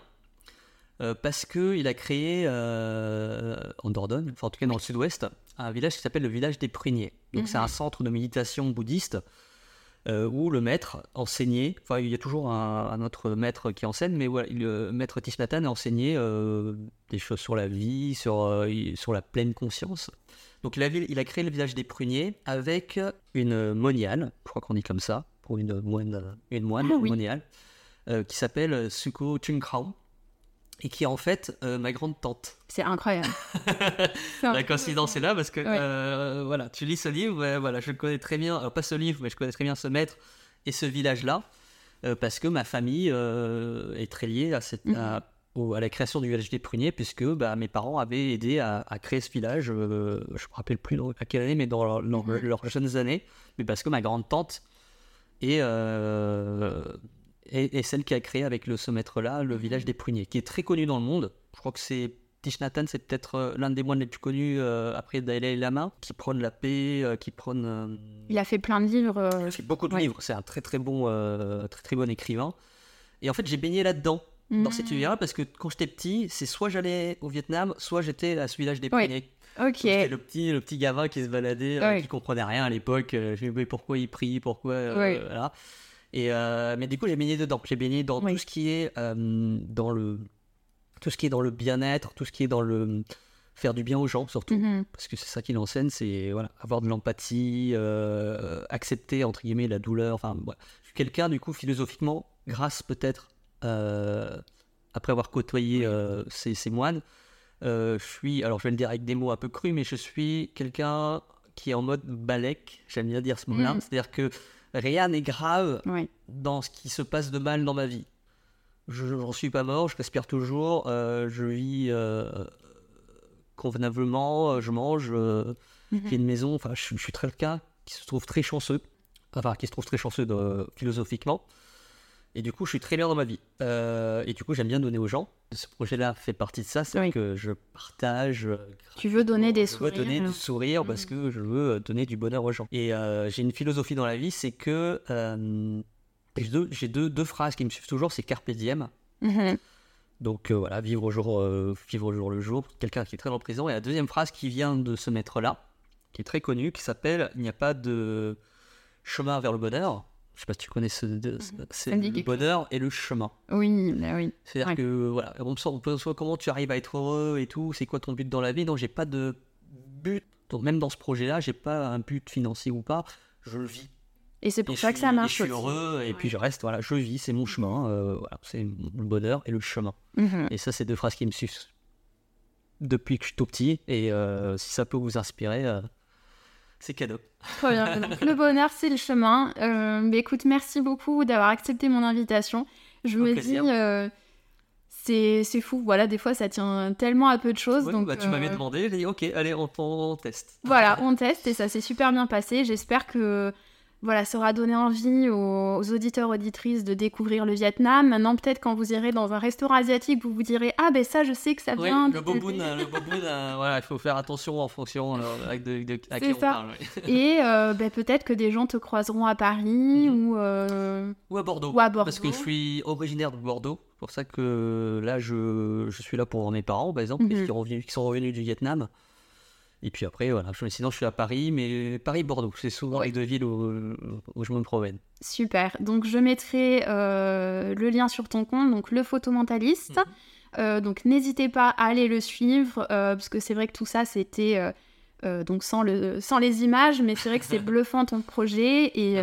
euh, parce qu'il a créé en Dordogne, enfin en tout cas dans le sud-ouest, un village qui s'appelle le village des Pruniers. Donc c'est Mhm. un centre de méditation bouddhiste euh, où le maître enseignait, enfin il y a toujours un, un autre maître qui enseigne, mais voilà, le maître Hanh a enseigné euh, des choses sur la vie, sur, euh, sur la pleine conscience. Donc il a, il a créé le village des pruniers avec une moniale, je crois qu'on dit comme ça, pour une moine, une moine Ah oui. moniale, qui s'appelle Suko Chung Krao. Et qui est en fait euh, ma grande tante. C'est incroyable. <laughs> La coïncidence est là parce que euh, voilà, tu lis ce livre, voilà, je connais très bien, alors pas ce livre, mais je connais très bien ce maître et ce village-là, euh, parce que ma famille est très liée à, cette, mhm. à, la création du village des pruniers, puisque bah, mes parents avaient aidé à, créer ce village, je ne me rappelle plus à quelle année, mais dans, mhm. leurs jeunes années, mais parce que ma grande tante est et, celle qui a créé avec le, ce maître-là le village des pruniers, qui est très connu dans le monde. Je crois que c'est Tishnatan, c'est peut-être euh, l'un des moines les plus connus euh, après Dalai Lama, qui prône la paix, euh, qui prône. Il a fait plein de livres. Il a fait beaucoup de livres. C'est un très très bon, très très bon écrivain. Et en fait, j'ai baigné là-dedans, dans cet mmh. univers, parce que quand j'étais petit, c'est soit j'allais au Vietnam, soit j'étais à ce village des pruniers. Ok. C'était le petit, le petit gamin qui se baladait, qui comprenait rien à l'époque. je me pourquoi il prie, pourquoi. voilà. Et, euh, mais du coup, j'ai baigné dedans. J'ai baigné dans tout ce qui est euh, dans le tout ce qui est dans le bien-être, tout ce qui est dans le faire du bien aux gens surtout, mm-hmm. parce que c'est ça qui l'enseigne, c'est voilà, avoir de l'empathie, euh, accepter entre guillemets la douleur. Enfin, je suis quelqu'un du coup philosophiquement, grâce peut-être après avoir côtoyé ces, ces, moines, je suis, alors je vais le dire avec des mots un peu crus, mais je suis quelqu'un qui est en mode balèque. J'aime bien dire ce mot-là, mm. c'est-à-dire que rien n'est grave dans ce qui se passe de mal dans ma vie. Je n'en suis pas mort, je respire toujours, euh, je vis euh, convenablement, euh, je mange, mhm. j'ai une maison, enfin je, suis très le cas, qui se trouve très chanceux, enfin qui se trouve très chanceux philosophiquement. Et du coup, je suis très bien dans ma vie. Euh, et du coup, j'aime bien donner aux gens. Ce projet-là fait partie de ça, c'est que je partage. Euh, tu veux donner des sourires. Je veux donner du sourire parce mm. que je veux euh, donner du bonheur aux gens. Et j'ai une philosophie dans la vie, c'est que j'ai deux, deux, phrases qui me suivent toujours, c'est carpe diem. Mm-hmm. Donc voilà, vivre au jour, vivre au jour le jour, quelqu'un qui est très dans le présent. Et la deuxième phrase qui vient de ce maître-là, qui est très connu, qui s'appelle Il n'y a pas de chemin vers le bonheur je sais pas si tu connais ce, mhm. c'est le bonheur et le chemin. Oui, bah oui. C'est-à-dire que voilà, on me peut soit comment tu arrives à être heureux et tout, c'est quoi ton but dans la vie. Non, j'ai pas de but. Donc même dans ce projet-là, j'ai pas un but financier ou pas. Je le vis. Et c'est pour ça que ça marche. je suis heureux et puis je reste. Voilà, je vis, c'est mon chemin. Euh, voilà, c'est le bonheur et le chemin. Mhm. Et ça, c'est deux phrases qui me suivent depuis que je suis tout petit. Et euh, si ça peut vous inspirer. Euh, c'est cadeau. Bien. <laughs> le bonheur, c'est le chemin. Euh, mais écoute, merci beaucoup d'avoir accepté mon invitation. Je me dis, euh, c'est fou. Voilà, des fois, ça tient tellement à peu de choses. donc, bah, tu m'avais euh, demandé, j'ai dit, ok, allez, on, on, teste. Voilà, on teste et ça s'est super bien passé. J'espère que voilà, ça aura donné envie aux, auditeurs, auditrices de découvrir le Vietnam. Maintenant, peut-être quand vous irez dans un restaurant asiatique, vous vous direz Ah, ben ça, je sais que ça vient. Oui, le boboon, le euh, voilà, il faut faire attention en fonction euh, de, à qui on parle. Et euh, ben, peut-être que des gens te croiseront à Paris mhm. ou, ou, à Bordeaux. ou à Bordeaux. Parce que je suis originaire de Bordeaux. C'est pour ça que là, je, je suis là pour mes parents, par exemple, qui, qui sont revenus du Vietnam. Et puis après, voilà. Sinon, je suis à Paris, mais Paris-Bordeaux, c'est souvent les deux villes où, je me promène. Super. Donc, je mettrai euh, le lien sur ton compte, donc le photomentaliste. Mhm. Euh, donc, n'hésitez pas à aller le suivre, euh, parce que c'est vrai que tout ça, c'était donc sans, le, sans les images, mais c'est vrai que c'est <laughs> bluffant ton projet. Et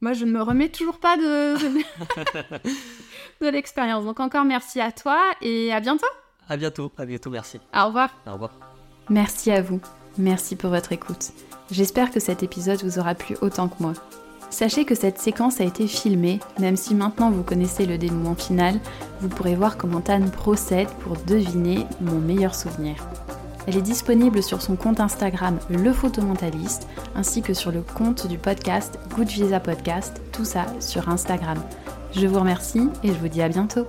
moi, je ne me remets toujours pas de, <laughs> de l'expérience. Donc, encore merci à toi et à bientôt. À bientôt, à bientôt, merci. Au revoir. Au revoir. Merci à vous. Merci pour votre écoute. J'espère que cet épisode vous aura plu autant que moi. Sachez que cette séquence a été filmée, même si maintenant vous connaissez le dénouement final, vous pourrez voir comment Tan procède pour deviner mon meilleur souvenir. Elle est disponible sur son compte Instagram Le Photomentaliste, ainsi que sur le compte du podcast Good Visa Podcast, tout ça sur Instagram. Je vous remercie et je vous dis à bientôt.